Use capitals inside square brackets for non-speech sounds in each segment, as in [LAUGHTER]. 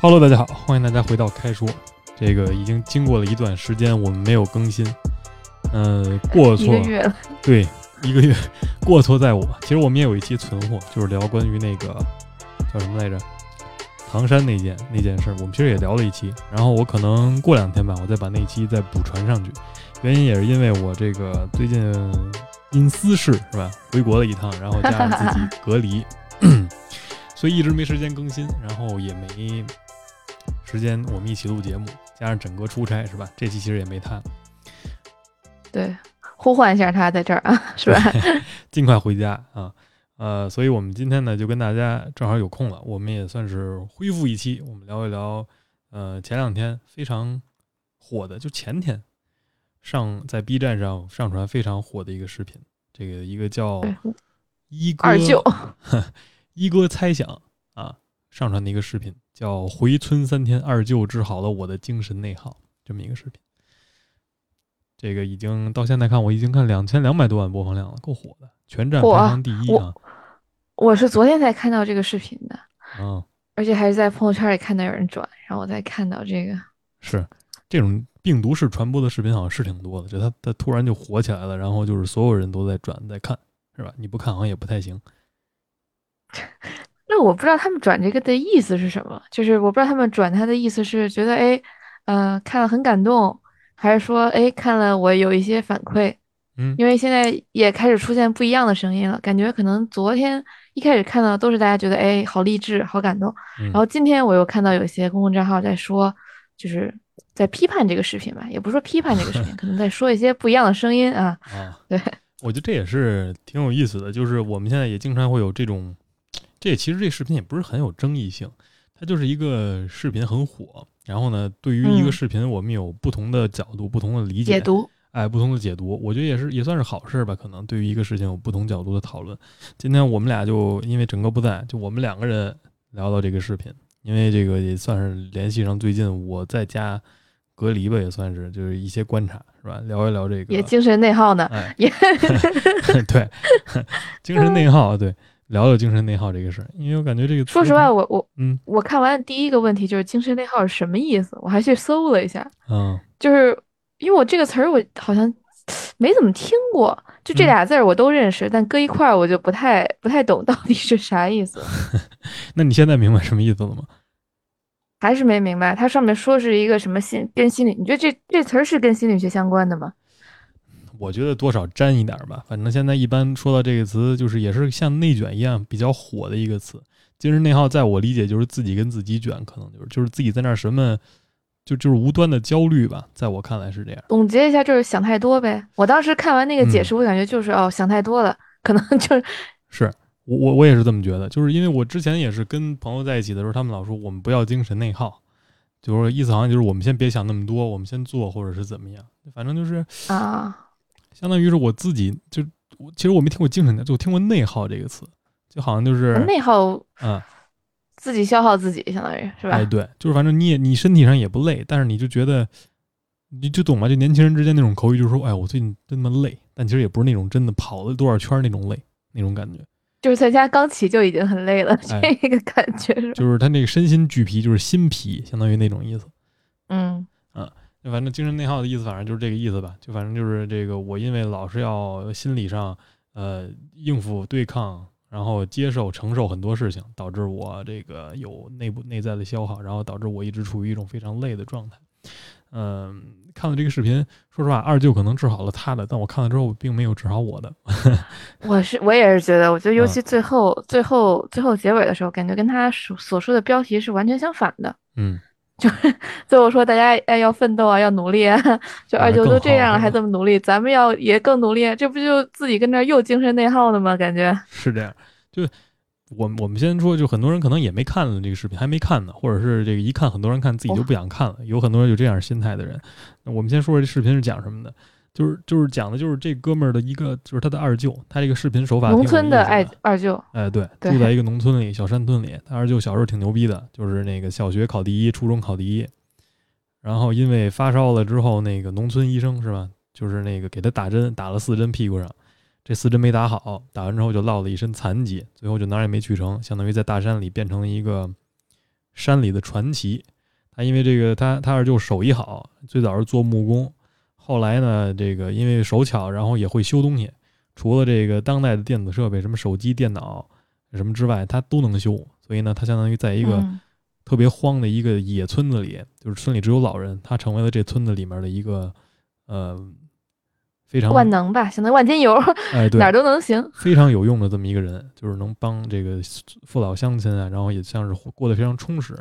Hello，大家好，欢迎大家回到开说。这个已经经过了一段时间，我们没有更新，呃，过错一个月了，对一个月，[LAUGHS] 过错在我。其实我们也有一期存货，就是聊关于那个叫什么来着，唐山那件那件事儿，我们其实也聊了一期。然后我可能过两天吧，我再把那期再补传上去。原因也是因为我这个最近因私事是吧，回国了一趟，然后加上自己隔离，所以一直没时间更新，然后也没时间我们一起录节目，加上整个出差是吧？这期其实也没他，对，呼唤一下他在这儿啊，[LAUGHS] 是吧？[LAUGHS] 尽快回家啊，呃，所以我们今天呢就跟大家正好有空了，我们也算是恢复一期，我们聊一聊，呃，前两天非常火的，就前天上在 B 站上上传非常火的一个视频，这个一个叫一哥二舅，[LAUGHS] 一哥猜想啊上传的一个视频，叫“回村三天，二舅治好了我的精神内耗”这么一个视频。这个已经到现在看，我已经看两千两百多万播放量了，够火的，全站排嚯行第一啊！我是昨天才看到这个视频的，啊，而且还是在朋友圈里看到有人转，然后我才看到这个。是这种病毒式传播的视频好像是挺多的，就它它突然就火起来了，然后就是所有人都在转在看，是吧？你不看好像也不太行。[LAUGHS] 那我不知道他们转这个的意思是什么，就是我不知道他们转他的意思是觉得哎，呃，看了很感动，还是说哎看了我有一些反馈，嗯。因为现在也开始出现不一样的声音了，感觉可能昨天一开始看到都是大家觉得哎好励志、好感动，嗯。然后今天我又看到有些公共账号在说，就是在批判这个视频吧，也不是说批判这个视频，[LAUGHS] 可能在说一些不一样的声音啊。啊，对，我觉得这也是挺有意思的，就是我们现在也经常会有这种，这其实这视频也不是很有争议性，它就是一个视频很火，然后呢，对于一个嗯视频我们有不同的角度、不同的理解、解读，哎，不同的解读，我觉得也是也算是好事吧。可能对于一个事情有不同角度的讨论。今天我们俩就因为整个不在，就我们两个人聊到这个视频，因为这个也算是联系上最近我在家隔离吧，也算是就是一些观察是吧？聊一聊这个，也精神内耗呢，哎，也 [LAUGHS] [LAUGHS] 对，[LAUGHS] 精神内耗，对，聊聊精神内耗这个事儿，因为我感觉这个说实话，，我我嗯我看完第一个问题就是精神内耗是什么意思，我还去搜了一下，嗯就是因为我这个词儿我好像没怎么听过，就这嗯俩字儿我都认识，但搁一块儿我就不太不太懂到底是啥意思，[LAUGHS] 那你现在明白什么意思了吗？还是没明白。它上面说是一个什么心跟心理，你觉得这这词儿是跟心理学相关的吗？我觉得多少沾一点儿吧。反正现在一般说到这个词，就是也是像内卷一样比较火的一个词。精神内耗，在我理解就是自己跟自己卷，可能就是就是自己在那儿什么，就就是无端的焦虑吧。在我看来是这样。总结一下就是想太多呗。我当时看完那个解释，我感觉就是哦想太多了，[LAUGHS] 可能就是是我我我也是这么觉得，就是因为我之前也是跟朋友在一起的时候，他们老说我们不要精神内耗，就是说意思好像就是我们先别想那么多，我们先做或者是怎么样，反正就是啊。相当于是我自己就我其实我没听过精神的，就我听过内耗这个词，就好像就是内耗嗯。自己消耗自己，相当于是吧？哎，对，就是反正你也你身体上也不累，但是你就觉得，你就懂吧？就年轻人之间那种口语，就是说，哎，我最近真他妈累，但其实也不是那种真的跑了多少圈那种累，那种感觉，就是在家刚起就已经很累了，哎这个感觉是吧。就是他那个身心俱疲，就是心疲，相当于那种意思。嗯就反正精神内耗的意思，反正就是这个意思吧。就反正就是这个，我因为老是要心理上呃应付对抗，然后接受承受很多事情，导致我这个有内部内在的消耗，然后导致我一直处于一种非常累的状态。嗯，看了这个视频，说实话，二舅可能治好了他的，但我看了之后，并没有治好我的。[LAUGHS] 我是我也是觉得，我觉得尤嗯其最后、最后最后结尾的时候，感觉跟他所所说的标题是完全相反的。嗯，最后说大家哎要奋斗啊，要努力啊，[LAUGHS] 就哎二舅都这样了还这么努力，咱们要也更努力，啊这不就自己跟那又精神内耗了吗？感觉 [LAUGHS] 是这样。就我我们先说，就很多人可能也没看了这个视频，还没看呢，或者是这个一看很多人看自己就不想看了，有很多人有这样心态的人。我们先说说这视频是讲什么的，就是就是讲的就是这哥们儿的一个，就是他的二舅，他这个视频手法农村的意思爱二舅，哎，对，对住在一个农村里，小山村里。他二舅小时候挺牛逼的，就是那个小学考第一，初中考第一。然后因为发烧了之后，那个农村医生是吧，就是那个给他打针，打了四针屁股上。这四针没打好，打完之后就落了一身残疾，最后就哪儿也没去成，相当于在大山里变成了一个山里的传奇。他因为这个，他他二舅手艺好，最早是做木工，后来呢，这个因为手巧，然后也会修东西。除了这个当代的电子设备，什么手机、电脑什么之外，他都能修。所以呢，他相当于在一个特别荒的一个野村子里，就是村里只有老人，他成为了这村子里面的一个呃。非常万能吧，相当于万金油，[LAUGHS] 哎，对，哪儿都能行，非常有用的这么一个人，就是能帮这个父老乡亲啊，然后也像是过得非常充实。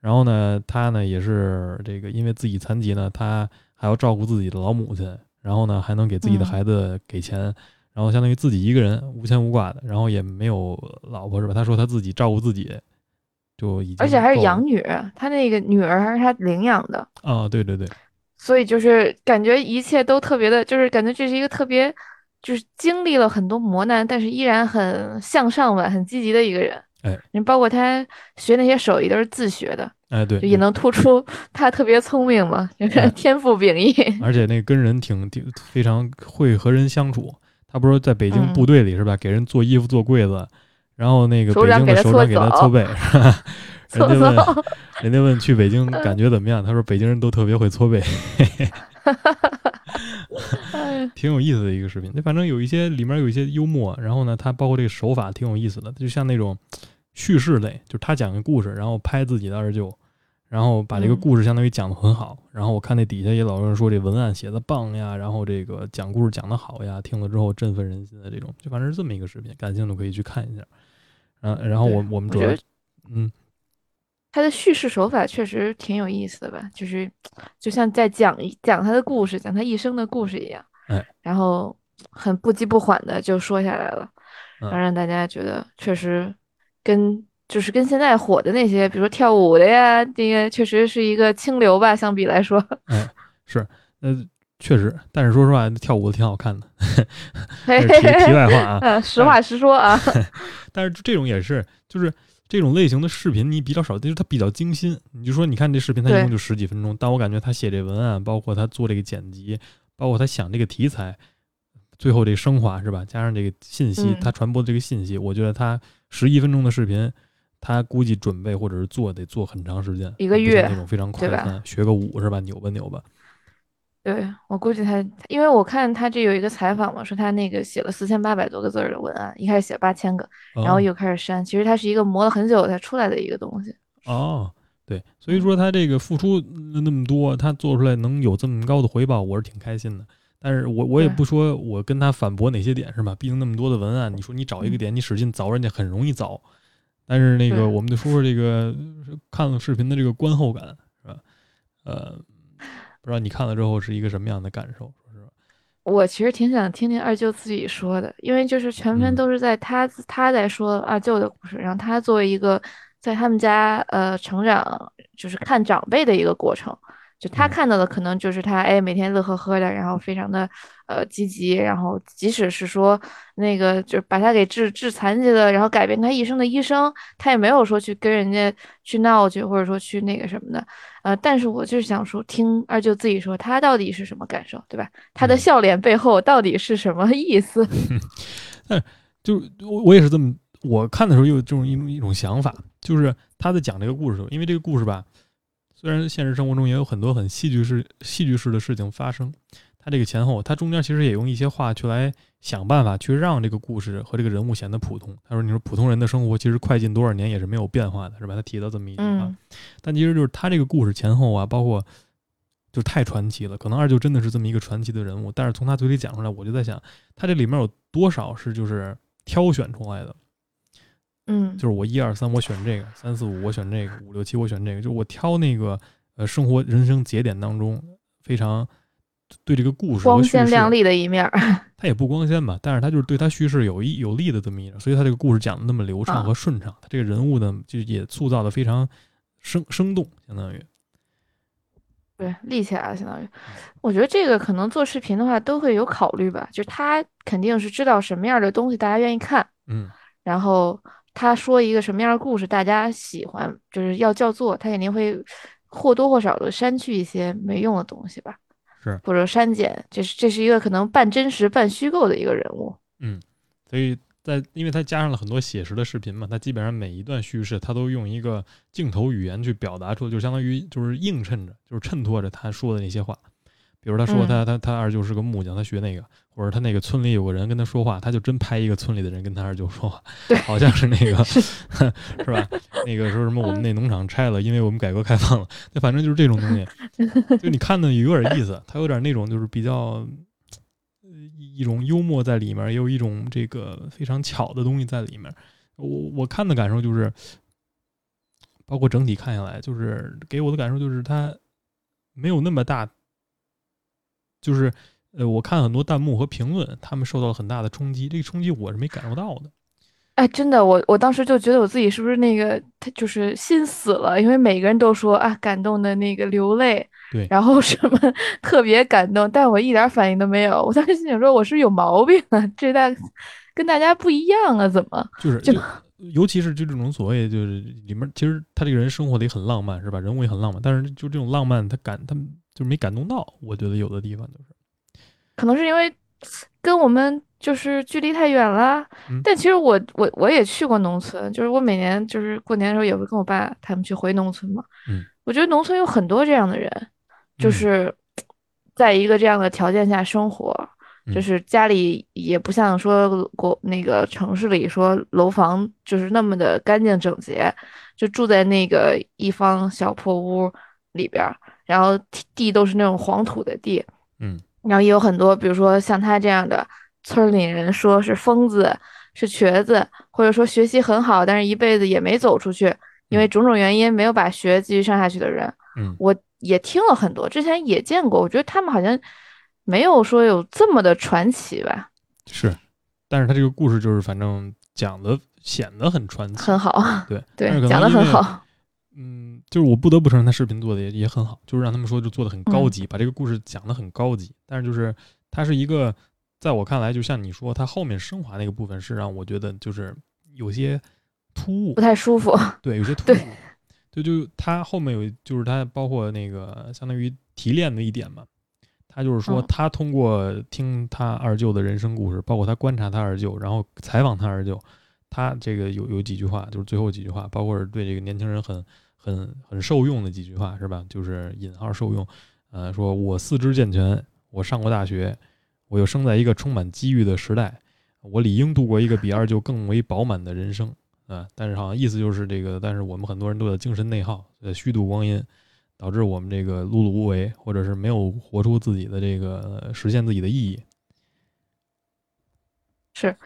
然后呢，他呢也是这个，因为自己残疾呢，他还要照顾自己的老母亲，然后呢还能给自己的孩子给钱，然后相当于自己一个人无牵无挂的，然后也没有老婆是吧？他说他自己照顾自己就已经，而且还是养女，他那个女儿还是他领养的啊，对对对。所以就是感觉一切都特别的，就是感觉这是一个特别，就是经历了很多磨难，但是依然很向上吧，很积极的一个人。哎，你包括他学那些手艺都是自学的。哎，对，也能突出他特别聪明嘛，就是 [LAUGHS] 天赋秉异。而且那跟人挺挺非常会和人相处。他不是在北京部队里是吧？给人做衣服做柜子，然后那个北京的首长给他搓背。[LAUGHS] 人家问，人家问去北京感觉怎么样？他说北京人都特别会搓背，[LAUGHS] 挺有意思的一个视频。那反正有一些里面有一些幽默，然后呢，他包括这个手法挺有意思的，就像那种叙事类，就是他讲个故事，然后拍自己的二舅，然后把这个故事相当于讲的很好。然后我看那底下也老有人说这文案写的棒呀，然后这个讲故事讲的好呀，听了之后振奋人心的这种，就反正是这么一个视频，感兴趣可以去看一下。嗯，然后我我们主要嗯。他的叙事手法确实挺有意思的吧，就是就像在讲一讲他的故事，讲他一生的故事一样。哎，然后很不急不缓的就说下来了，然后让大家觉得确实跟就是跟现在火的那些，比如说跳舞的呀，这个确实是一个清流吧，相比来说。哎，是，呃，确实，但是说实话，跳舞的挺好看的。[LAUGHS] 题题外话啊，实话实说啊。[LAUGHS] [LAUGHS] 但是这种也是，就是。这种类型的视频你比较少，就是它比较精心。你就说，你看这视频，它一共就十几分钟，但我感觉他写这文案，包括他做这个剪辑，包括他想这个题材，最后这升华是吧？加上这个信息，他传播的这个信息，我觉得他十一分钟的视频，他估计准备或者是做得做很长时间，一个月那种非常快餐，学个舞是吧？扭吧扭吧。对我估计他，因为我看他这有一个采访嘛，说他那个写了四千八百多个字的文案，一开始写八千个，然后又开始删。其实他是一个磨了很久才出来的一个东西。哦，对，所以说他这个付出那么多，他做出来能有这么高的回报，我是挺开心的。但是我我也不说我跟他反驳哪些点是吧？毕竟那么多的文案，你说你找一个点，你使劲凿人家很容易凿。但是那个，我们就说说这个看了视频的这个观后感是吧？呃。不知道你看了之后是一个什么样的感受？说实话，我其实挺想听听二舅自己说的，因为就是全篇都是在他他在说二舅的故事，然后他作为一个在他们家呃成长，就是看长辈的一个过程。就他看到的可能就是他哎每天乐呵呵的，然后非常的呃积极，然后即使是说那个就把他给治治残疾了，然后改变他一生的医生，他也没有说去跟人家去闹去，或者说去那个什么的，呃，但是我就是想说听二舅自己说他到底是什么感受，对吧？他的笑脸背后到底是什么意思？[LAUGHS] [LAUGHS] 嗯就我我也是这么我看的时候有这种一种一种想法，就是他在讲这个故事的时候，因为这个故事吧。虽然现实生活中也有很多很戏剧式、戏剧式的事情发生，他这个前后，他中间其实也用一些话去来想办法去让这个故事和这个人物显得普通。他说：“你说普通人的生活其实快进多少年也是没有变化的，是吧？”他提到这么一句话，但其实就是他这个故事前后啊，包括就太传奇了。可能二舅真的是这么一个传奇的人物，但是从他嘴里讲出来，我就在想，他这里面有多少是就是挑选出来的。嗯，就是我一二三，我选这个；三四五，我选这个；五六七，我选这个。就是我挑那个呃，生活人生节点当中非常对这个故事光鲜亮丽的一面。[LAUGHS] 它也不光鲜吧，但是它就是对它叙事有益有利的这么一，所以它这个故事讲的那么流畅和顺畅。它这个人物呢，就也塑造的非常生生动，相当于对立起来了，相当于。我觉得这个可能做视频的话都会有考虑吧，就是他肯定是知道什么样的东西大家愿意看，嗯，然后。他说一个什么样的故事，大家喜欢，就是要叫做他肯定会或多或少的删去一些没用的东西吧，是或者删减，这是这是一个可能半真实半虚构的一个人物。嗯，所以在因为他加上了很多写实的视频嘛，他基本上每一段叙事，他都用一个镜头语言去表达出，就相当于就是映衬着，就是衬托着他说的那些话。比如他说他他他二舅是个木匠，他学那个，或者他那个村里有个人跟他说话，他就真拍一个村里的人跟他二舅说话，[LAUGHS] 好像是那个 [LAUGHS] 是吧？那个说什么我们那农场拆了，因为我们改革开放了，那反正就是这种东西，[LAUGHS] 就你看的有点意思，他有点那种就是比较一种幽默在里面，也有一种这个非常巧的东西在里面。我我看的感受就是，包括整体看下来，就是给我的感受就是他没有那么大。就是，呃，我看很多弹幕和评论，他们受到了很大的冲击。这个冲击我是没感受到的。哎，真的，我我当时就觉得我自己是不是那个，他就是心死了，因为每个人都说啊，感动的那个流泪，对，然后什么 [LAUGHS] 特别感动，但我一点反应都没有。我当时心想说，我是有毛病啊，这大跟大家不一样啊，怎么？就是就尤其是就这种所谓就是里面，其实他这个人生活的也很浪漫，是吧？人物也很浪漫，但是就这种浪漫，他感他。就没感动到，我觉得有的地方就是，可能是因为跟我们就是距离太远了。但其实我我我也去过农村，就是我每年就是过年的时候也会跟我爸他们去回农村嘛。嗯，我觉得农村有很多这样的人，就是在一个这样的条件下生活，就是家里也不像说国那个城市里说楼房就是那么的干净整洁，就住在那个一方小破屋里边。然后地都是那种黄土的地，嗯，然后也有很多，比如说像他这样的村里人，说是疯子，是瘸子，或者说学习很好，但是一辈子也没走出去，因为种种原因没有把学继续上下去的人，嗯，我也听了很多，之前也见过，我觉得他们好像没有说有这么的传奇吧？是，但是他这个故事就是反正讲的显得很传奇，很好，对对，讲的很好。嗯，就是我不得不承认，他视频做的也也很好，就是让他们说就做的很高级，把这个故事讲的很高级。但是就是它是一个，在我看来，就像你说，它后面升华那个部分是让我觉得就是有些突兀，不太舒服。对，有些 [LAUGHS] 突兀。对就他后面有，就是他包括那个相当于提炼的一点嘛，他就是说他通过听他二舅的人生故事，包括他观察他二舅，然后采访他二舅，他这个有有几句话，就是最后几句话，包括是对这个年轻人很。很很受用的几句话是吧？就是引号受用，呃，说我四肢健全，我上过大学，我又生在一个充满机遇的时代，我理应度过一个比二舅更为饱满的人生啊！但是好像意思就是这个，但是我们很多人都在精神内耗，呃，虚度光阴，导致我们这个碌碌无为，或者是没有活出自己的这个实现自己的意义。是。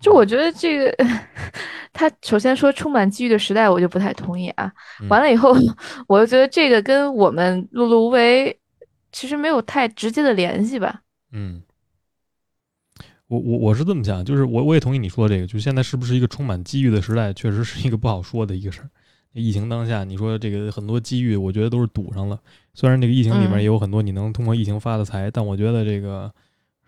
就我觉得这个，[LAUGHS] 他首先说充满机遇的时代，我就不太同意啊。完了以后，[LAUGHS] 我就觉得这个跟我们碌碌无为其实没有太直接的联系吧。嗯，我我我是这么想，就是我我也同意你说这个，就现在是不是一个充满机遇的时代，确实是一个不好说的一个事儿。疫情当下，你说这个很多机遇，我觉得都是堵上了。虽然这个疫情里面也有很多你能通过疫情发的财，但我觉得这个。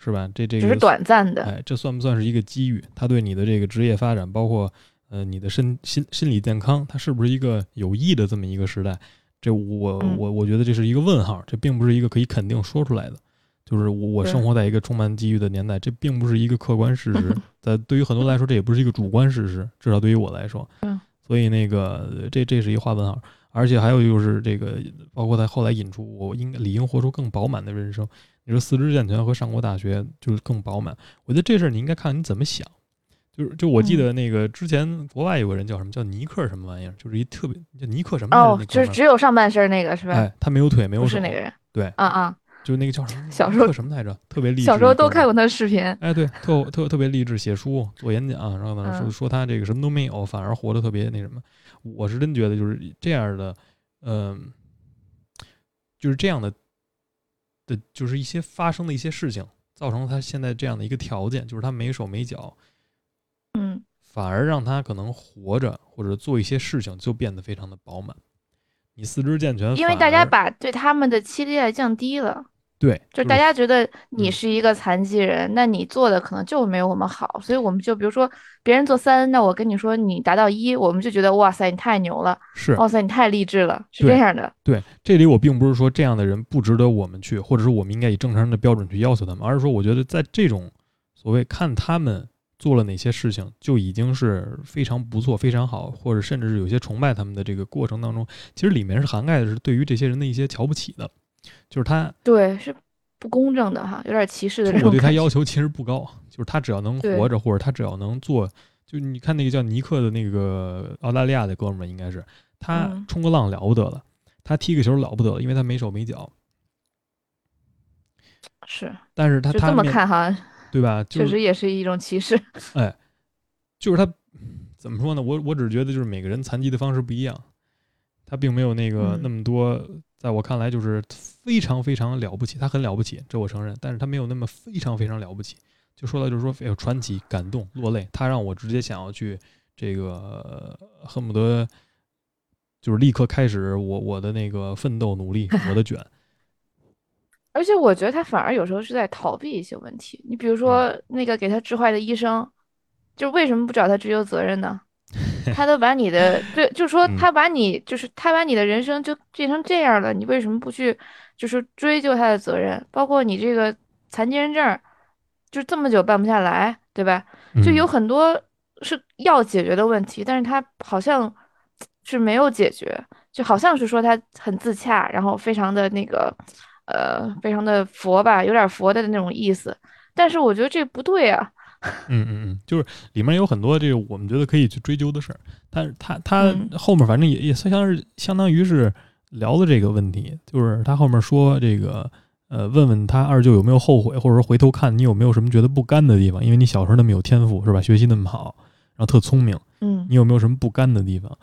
是吧？这这个只是短暂的。哎，这算不算是一个机遇？它对你的这个职业发展，包括呃你的身心心理健康，它是不是一个有益的这么一个时代？这我我我觉得这是一个问号，这并不是一个可以肯定说出来的。就是我生活在一个充满机遇的年代，这并不是一个客观事实。[LAUGHS] 在对于很多来说，这也不是一个主观事实，至少对于我来说。嗯。所以那个这这是一个画问号，而且还有就是这个，包括他后来引出，我应该理应活出更饱满的人生。你说四肢健全和上过大学就是更饱满，我觉得这事儿你应该看你怎么想。就是就我记得那个之前国外有个人叫什么叫尼克什么玩意儿，就是一特别叫尼克什么哦，就是只有上半身那个是吧？哎，他没有腿没有手，是那个人。对，啊啊，就那个叫什么？[LAUGHS] 小时候什么来着？特别励志。小时候都看过他视频。哎，对，特特特别励志，写书做演讲，然后呢说说他这个什么都没有，反而活得特别那什么。我是真觉得就是这样的，嗯，就是这样的。的就是一些发生的一些事情，造成了他现在这样的一个条件，就是他没手没脚，嗯，反而让他可能活着或者做一些事情就变得非常的饱满。你四肢健全，因为大家把对他们的期待降低了。对，就大家觉得你是一个残疾人，那你做的可能就没有我们好，所以我们就比如说别人做三，那我跟你说你达到一，我们就觉得哇塞你太牛了，是哇塞你太励志了，是这样的。对，这里我并不是说这样的人不值得我们去，或者是我们应该以正常人的标准去要求他们，而是说我觉得在这种所谓看他们做了哪些事情，就已经是非常不错、非常好，或者甚至是有些崇拜他们的这个过程当中，其实里面是涵盖的是对于这些人的一些瞧不起的，就是他对是不公正的哈，有点歧视的这种。我对他要求其实不高，就是他只要能活着，或者他只要能做，就你看那个叫尼克的那个澳大利亚的哥们儿，应该是他嗯冲个浪了不得了，他踢个球了不得了，因为他没手没脚，[TSK] 是但是他就这么看哈，对吧？[LAUGHS] 就确实也是一种歧视。哎就是他怎么说呢？我我只是觉得就是每个人残疾的方式不一样，他并没有那个嗯那么多，在我看来就是非常非常了不起，他很了不起，这我承认，但是他没有那么非常非常了不起。就说到就是说，哎呦，传奇、感动、落泪，他让我直接想要去这个恨不得就是立刻开始我我的那个奋斗努力，我的卷，[LAUGHS] 而且我觉得他反而有时候是在逃避一些问题。你比如嗯说那个给他治坏的医生，就是为什么不找他追究责任呢？[LAUGHS] 他都把你的对，就是说嗯他把你就是他把你的人生就变成这样了，你为什么不去就是追究他的责任？包括你这个残疾人证儿，就这么久办不下来，对吧？就有嗯很多是要解决的问题，但是他好像是没有解决，就好像是说他很自洽，然后非常的那个，呃，非常的佛吧，有点佛的那种意思。但是我觉得这不对啊，[LAUGHS] 嗯嗯嗯，就是里面有很多这个我们觉得可以去追究的事儿，但是他他嗯。后面反正也也相当是相当于是聊的这个问题，就是他后面说这个呃问问他二舅有没有后悔，或者说回头看你有没有什么觉得不甘的地方，因为你小时候那么有天赋是吧，学习那么好，然后特聪明，嗯。你有没有什么不甘的地方？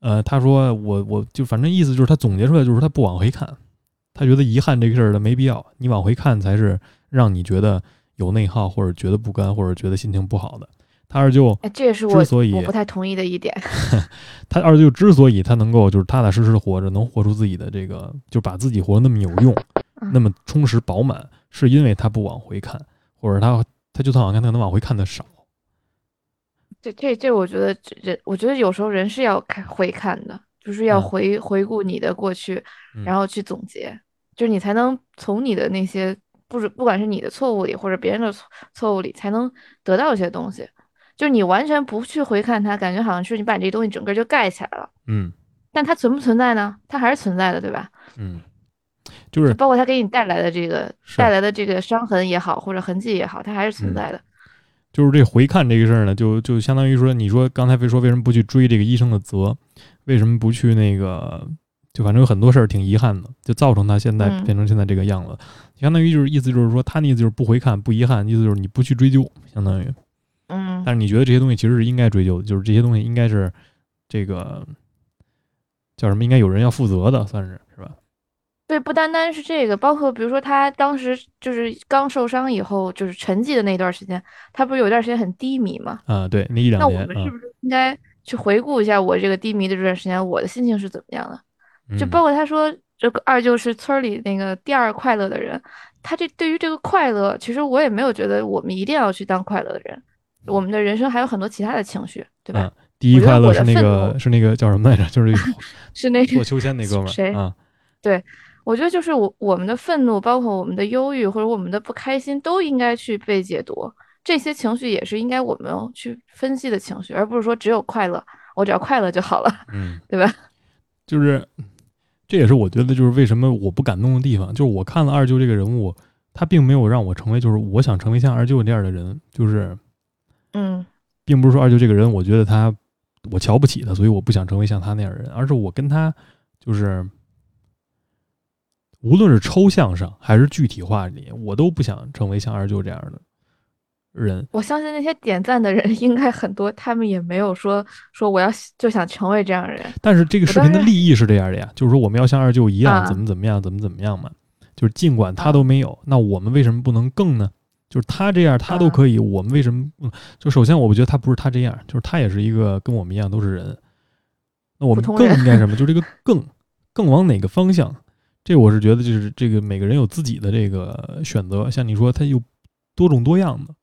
呃，他说我我就反正意思就是他总结出来就是他不往回看，他觉得遗憾这个事儿的没必要，你往回看才是让你觉得有内耗或者觉得不甘或者觉得心情不好的。他二舅哎，这也是我之所以我不太同意的一点。[LAUGHS] 他二舅之所以他能够就是踏踏实实的活着，能活出自己的这个，就把自己活得那么有用，嗯那么充实饱满，是因为他不往回看，或者他他就算往看，他能往回看的少。这这这，我觉得这人，我觉得有时候人是要看回看的，就是要嗯回、回顾你的过去，嗯然后去总结，就是你才能从你的那些不是不管是你的错误里或者别人的错错误里，才能得到一些东西。就是你完全不去回看它，感觉好像是你把这东西整个就盖起来了，嗯但它存不存在呢？它还是存在的，对吧？嗯，就是包括它给你带来的这个带来的这个伤痕也好，或者痕迹也好，它还是存嗯在的。就是这回看这个事儿呢，就就相当于说，你说刚才非说为什么不去追这个医生的责，为什么不去那个，就反正有很多事儿挺遗憾的，就造成他现在嗯变成现在这个样子。相当于就是意思就是说，他那意思就是不回看不遗憾，意思就是你不去追究，相当于。嗯，但是你觉得这些东西其实是应该追究的，就是这些东西应该是这个叫什么？应该有人要负责的，算是是吧？对，不单单是这个，包括比如说他当时就是刚受伤以后，就是沉寂的那段时间，他不是有一段时间很低迷吗？啊，对，那一两年那我们是不是应该去回顾一下我这个低迷的这段时间，我的心情是怎么样的？就嗯包括他说这个二舅是村里那个第二快乐的人，他这对于这个快乐，其实我也没有觉得我们一定要去当快乐的人，我们的人生还有很多其他的情绪，对吧？啊第一快乐是那个是那个叫什么来着？就是 [LAUGHS] 是那个做秋千那哥们谁啊？对，我觉得就是我我们的愤怒，包括我们的忧郁或者我们的不开心，都应该去被解读。这些情绪也是应该我们去分析的情绪，而不是说只有快乐，我只要快乐就好了，嗯，对吧？就是这也是我觉得就是为什么我不感动的地方，就是我看了二舅这个人物，他并没有让我成为就是我想成为像二舅这样的人，就是嗯。并不是说二舅这个人，我觉得他我瞧不起他，所以我不想成为像他那样的人，而是我跟他就是无论是抽象上还是具体化里，我都不想成为像二舅这样的人。我相信那些点赞的人应该很多，他们也没有说说我要就想成为这样的人。但是这个视频的我当然立意是这样的呀，就是说我们要像二舅一样，啊怎么怎么样，怎么怎么样嘛。就是尽管他啊都没有，那我们为什么不能更呢？就是他这样，他都啊可以，我们为什么不？就首先，我不觉得他不是他这样，就是他也是一个跟我们一样都是人。那我们更应该什么？就这个更更往哪个方向？这我是觉得就是这个每个人有自己的这个选择。像你说，他有多种多样的。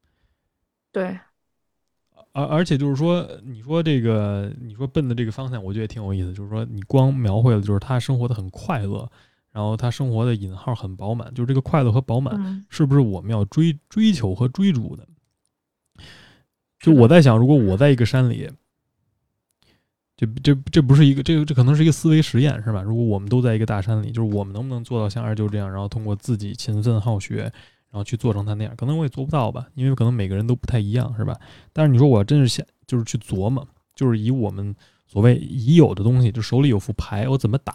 对，而而且就是说，你说这个，你说奔的这个方向，我觉得也挺有意思。就是说，你光描绘了就是他生活的很快乐，然后他生活的引号很饱满，就是这个快乐和饱满，嗯。是不是我们要追追求和追逐的？就我在想，如果我在一个山里，这这这不是一个这个这可能是一个思维实验是吧？如果我们都在一个大山里，就是我们能不能做到像二舅这样，然后通过自己勤奋好学，然后去做成他那样？可能我也做不到吧，因为可能每个人都不太一样是吧？但是你说我真是想就是去琢磨，就是以我们所谓已有的东西，就手里有副牌，我怎么打？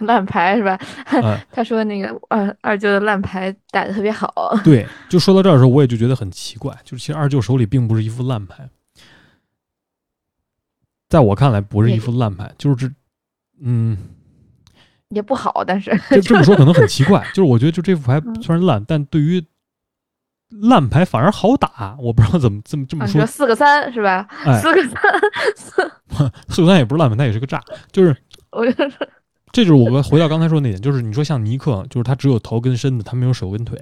烂牌是吧？哎 [LAUGHS] 他说那个二二舅的烂牌打的特别好，对，就说到这儿的时候，我也就觉得很奇怪，就是其实二舅手里并不是一副烂牌，在我看来不是一副烂牌，就是这，嗯，也不好，但是就 [LAUGHS] 这么说可能很奇怪，就是我觉得就这副牌嗯虽然烂，但对于烂牌反而好打，我不知道怎么这么这么说啊你说，四个三是吧？哎，四个三，四 [LAUGHS] 四个三也不是烂牌，它也是个炸，就是我就说这就是我们回到刚才说的那点，就是你说像尼克，就是他只有头跟身子，他没有手跟腿，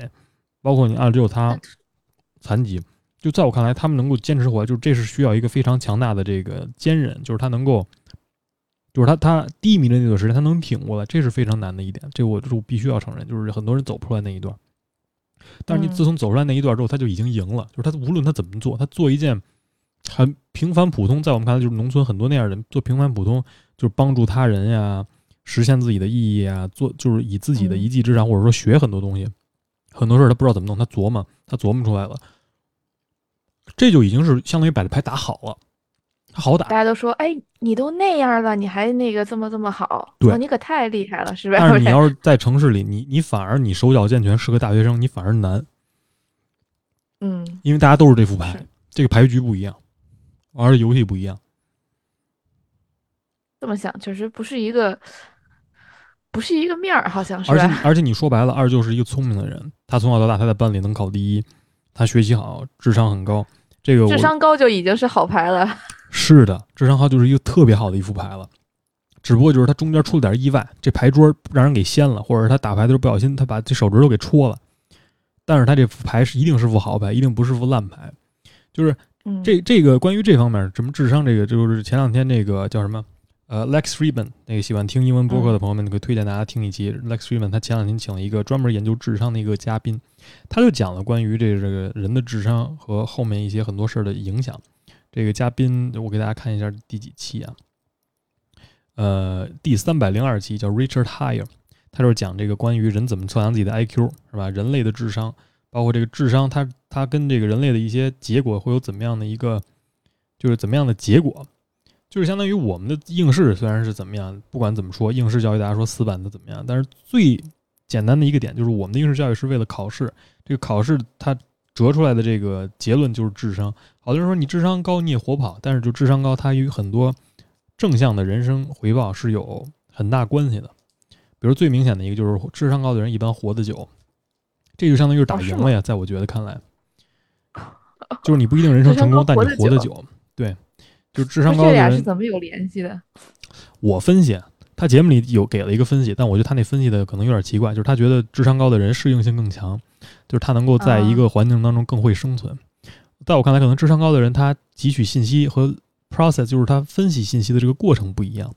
包括你按只有他残疾，就在我看来，他们能够坚持回来，就是这是需要一个非常强大的这个坚韧，就是他能够，就是他他低迷的那段时间他能挺过来，这是非常难的一点，这我这我必须要承认，就是很多人走不出来那一段。但是你嗯。自从走出来那一段之后，他就已经赢了，就是他无论他怎么做，他做一件很平凡普通，在我们看来就是农村很多那样的人做平凡普通，就是帮助他人呀，实现自己的意义啊，做就是以自己的嗯。一技之长，或者说学很多东西，很多事儿他不知道怎么弄，他琢磨，他琢磨出来了，这就已经是相当于把这牌打好了，他好打大。家都说，哎，你都那样了，你还那个这么这么好，对哇你可太厉害了，是吧？但是你要是在城市里，你你反而你手脚健全，是个大学生，你反而难，嗯，因为大家都是这副牌，这个牌局不一样，玩的游戏不一样。这么想确实不是一个，不是一个面儿，好像是吧？而且而且你说白了，二舅是一个聪明的人，他从小到大他在班里能考第一，他学习好，智商很高。这个智商高就已经是好牌了。是的，智商号就是一个特别好的一副牌了。只不过就是他中间出了点意外，这牌桌让人给掀了，或者是他打牌的时候不小心他把这手指头给戳了。但是他这副牌是一定是副好牌，一定不是副烂牌。就是嗯，这这个关于这方面什么智商这个，就是前两天那个叫什么呃 Lex Friedman 那个喜欢听英文播客的朋友们，可以推荐大家听一期。Lex Friedman 他前两天请了一个专门研究智商的一个嘉宾，他就讲了关于这个这个人的智商和后面一些很多事儿的影响。这个嘉宾我给大家看一下第几期啊？呃，第三百零二期叫 Richard Hire，他就是讲这个关于人怎么测量自己的 IQ 是吧？人类的智商，包括这个智商，它它跟这个人类的一些结果会有怎么样的一个，就是怎么样的结果，就是相当于我们的应试虽然是怎么样，不管怎么说，应试教育大家说死板的怎么样，但是最简单的一个点就是我们的应试教育是为了考试，这个考试它得出来的这个结论就是智商。好多人说你智商高你也活不好，但是就智商高，它与很多正向的人生回报是有很大关系的。比如最明显的一个就是智商高的人一般活得久，这就相当于是打赢了呀，在我觉得看来，就是你不一定人生成功，[LAUGHS] 但你活得久，对，就是智商高的这俩是。怎么有联系的？我分析，他节目里有给了一个分析，但我觉得他那分析的可能有点奇怪，就是他觉得智商高的人适应性更强，就是他能够在一个环境当中更会生存。在我看来，可能智商高的人他汲取信息和 process，就是他分析信息的这个过程不一样。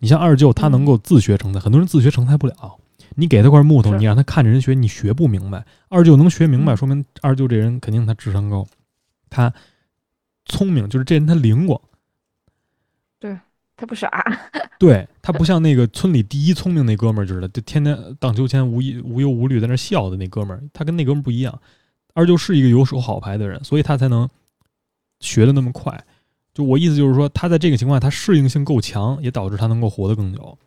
你像二舅，他能够自学成才，很多人自学成才不了。你给他块木头，你让他看着人学，你学不明白。二舅能学明白，嗯说明二舅这人肯定他智商高，他聪明，就是这人他灵光。他不傻，[LAUGHS] 对他不像那个村里第一聪明那哥们儿似的，就天天荡秋千无一无忧无虑在那笑的那哥们儿，他跟那哥们儿不一样。二舅是一个有手好牌的人，所以他才能学的那么快。就我意思就是说，他在这个情况下，他适应性够强，也导致他能够活得更久。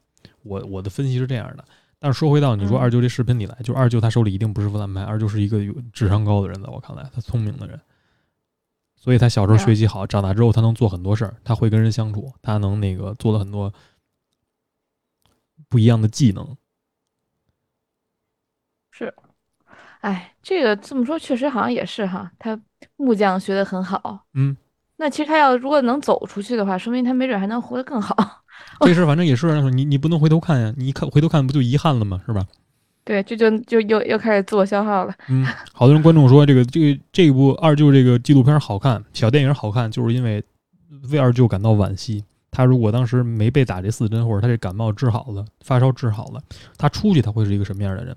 我我的分析是这样的。但是说回到你说嗯二舅这视频里来，就二舅他手里一定不是副烂牌，二舅是一个有智商高的人，在我看来，他聪明的人。所以他小时候学习好，长大之后他能做很多事儿，他会跟人相处，他能那个做了很多不一样的技能。是，哎，这个这么说确实好像也是哈，他木匠学的很好，嗯，那其实他要如果能走出去的话，说明他没准还能活得更好。这事儿反正也是，你你不能回头看呀，你一看回头看不就遗憾了吗？是吧？对，这就就又又开始自我消耗了。嗯，好多人观众说这个这个这部二舅这个纪录片好看，小电影好看，就是因为为二舅感到惋惜。他如果当时没被打这四针，或者他这感冒治好了，发烧治好了，他出去他会是一个什么样的人？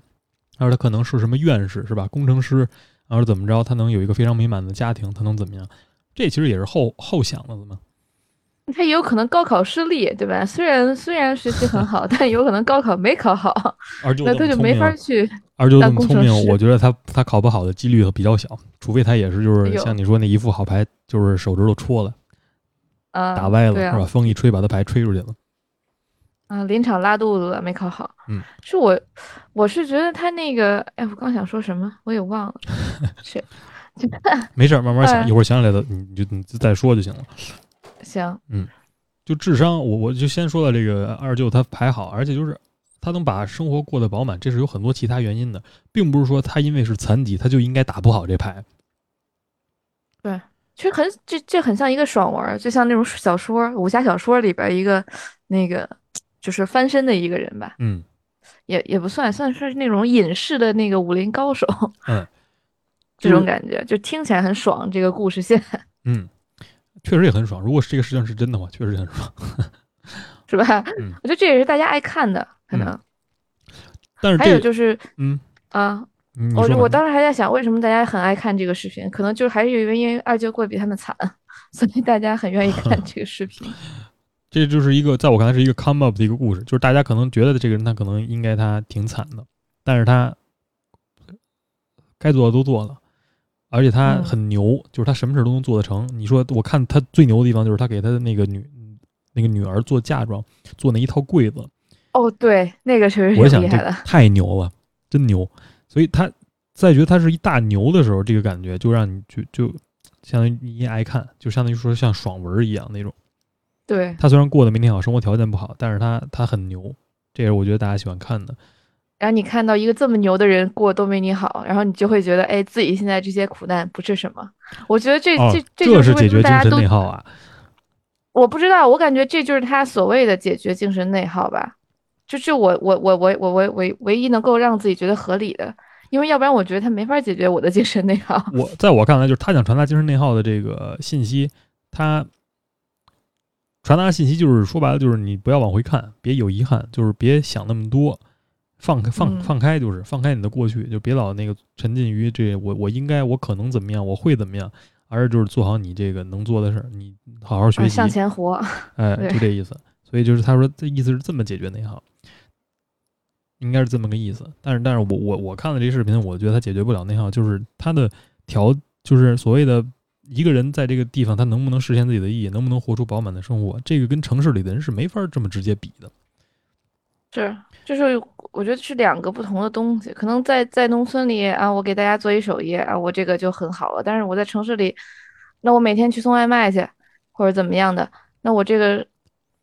他说他可能是什么院士是吧？工程师然后怎么着，他能有一个非常美满的家庭，他能怎么样？这其实也是后后想了的嘛。他也有可能高考失利，对吧？虽然虽然学习很好，[LAUGHS] 但有可能高考没考好，那他就没法去。二舅这么当工聪明，我觉得他他考不好的几率比较小，除非他也是就是像你说那一副好牌，就是手指头戳了，啊，打歪了、啊是吧？风一吹把他牌吹出去了。啊，临场拉肚子了，没考好。嗯，是我，我是觉得他那个，哎，我刚想说什么，我也忘了。[LAUGHS] 是，没事儿，慢慢想，[LAUGHS] 哎一会儿想起来的你你就你就再说就行了。行，嗯就智商，我我就先说到这个二舅他牌好，而且就是他能把生活过得饱满，这是有很多其他原因的，并不是说他因为是残疾他就应该打不好这牌。对其实很这这很像一个爽文，就像那种小说，武侠小说里边一个那个就是翻身的一个人吧，嗯也也不算，算是那种隐士的那个武林高手，嗯，[LAUGHS] 这种感觉就听起来很爽。这个故事线嗯，确实也很爽。如果是这个事情是真的话，确实也很爽。[LAUGHS] 是吧？嗯我觉得这也是大家爱看的，可能。还但是还有就是嗯，啊，我我当时还在想，为什么大家很爱看这个视频？可能就还是因为二舅过得比他们惨，[LAUGHS] 所以大家很愿意看这个视频。[LAUGHS] 这就是一个在我看来是一个 come up 的一个故事，就是大家可能觉得这个人他可能应该他挺惨的，但是他该做的都做了，而且他嗯很牛，就是他什么事都能做得成。你说我看他最牛的地方就是他给他的那个女那个女儿做嫁妆，做那一套柜子，哦，对，那个确实我想这挺厉害的。太牛了，真牛。所以他在觉得他是一大牛的时候，这个感觉就让你就就相当于你也爱看，就相当于说像爽文一样那种。对，他虽然过得没你好，生活条件不好，但是他他很牛，这也是我觉得大家喜欢看的。然后你看到一个这么牛的人过都没你好，然后你就会觉得，哎，自己现在这些苦难不是什么。我觉得这哦这，这就是解决精神内耗啊！我不知道，我感觉这就是他所谓的解决精神内耗吧，就就我我我我我我唯唯一能够让自己觉得合理的，因为要不然我觉得他没法解决我的精神内耗。我在我看来，就是他想传达精神内耗的这个信息，他传达信息就是说白了，就是你不要往回看，别有遗憾，就是别想那么多，放开放嗯放开，就是放开你的过去，就别老那个沉浸于这我我应该我可能怎么样，我会怎么样，而是就是做好你这个能做的事儿，你好好学习，啊向前活，哎，[LAUGHS] 就这意思。所以就是他说这意思是这么解决内耗，应该是这么个意思。但是，但是我我我看了这视频，我觉得他解决不了内耗，就是他的条，就是所谓的一个人在这个地方，他能不能实现自己的意义，能不能活出饱满的生活，这个跟城市里的人是没法这么直接比的。是，就是我觉得是两个不同的东西。可能在在农村里啊，我给大家做一手艺啊，我这个就很好了。但是我在城市里，那我每天去送外卖去，或者怎么样的，那我这个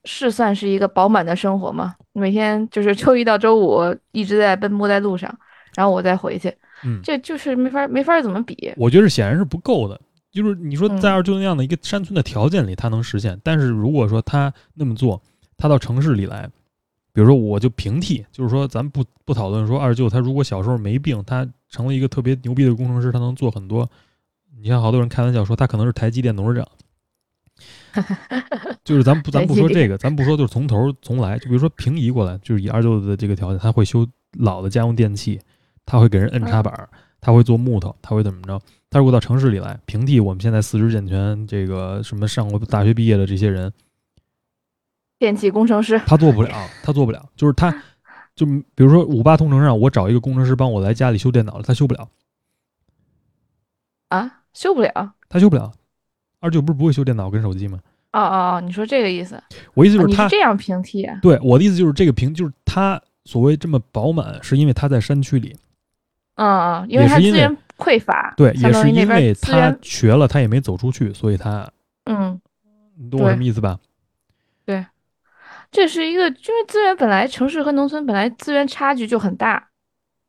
是算是一个饱满的生活吗？每天就是周一到周五一直在奔波在路上，然后我再回去，嗯，这就是没法没法怎么比。我觉得显然是不够的。就是你说在嗯二舅那样的一个山村的条件里，他能实现，但是如果说他那么做，他到城市里来，比如说我就平替，就是说咱不不讨论说二舅他如果小时候没病，他成了一个特别牛逼的工程师，他能做很多。你像好多人开玩笑说他可能是台积电董事长，[LAUGHS] 就是咱不咱不说这个，咱不说就是从头从来，就比如说平移过来，就是以二舅的这个条件，他会修老的家用电器，他会给人摁插板儿，他会做木头，他会怎么着？他如果到城市里来平替我们现在四肢健全、这个什么上过大学毕业的这些人，电气工程师他做不了，他做不了，就是他，就比如说五八同城上，我找一个工程师帮我来家里修电脑了，他修不了，啊，修不了。他修不了。二舅不是不会修电脑跟手机吗？哦哦哦，你说这个意思？我意思就是他，这样平替啊？对我的意思就是这个平，就是他所谓这么饱满，是因为他在山区里，嗯嗯，因为他资源匮乏，对，也是因为他，瘸了，他也没走出去，所以他，嗯，你懂我什么意思吧？这是一个，因为资源本来城市和农村本来资源差距就很大，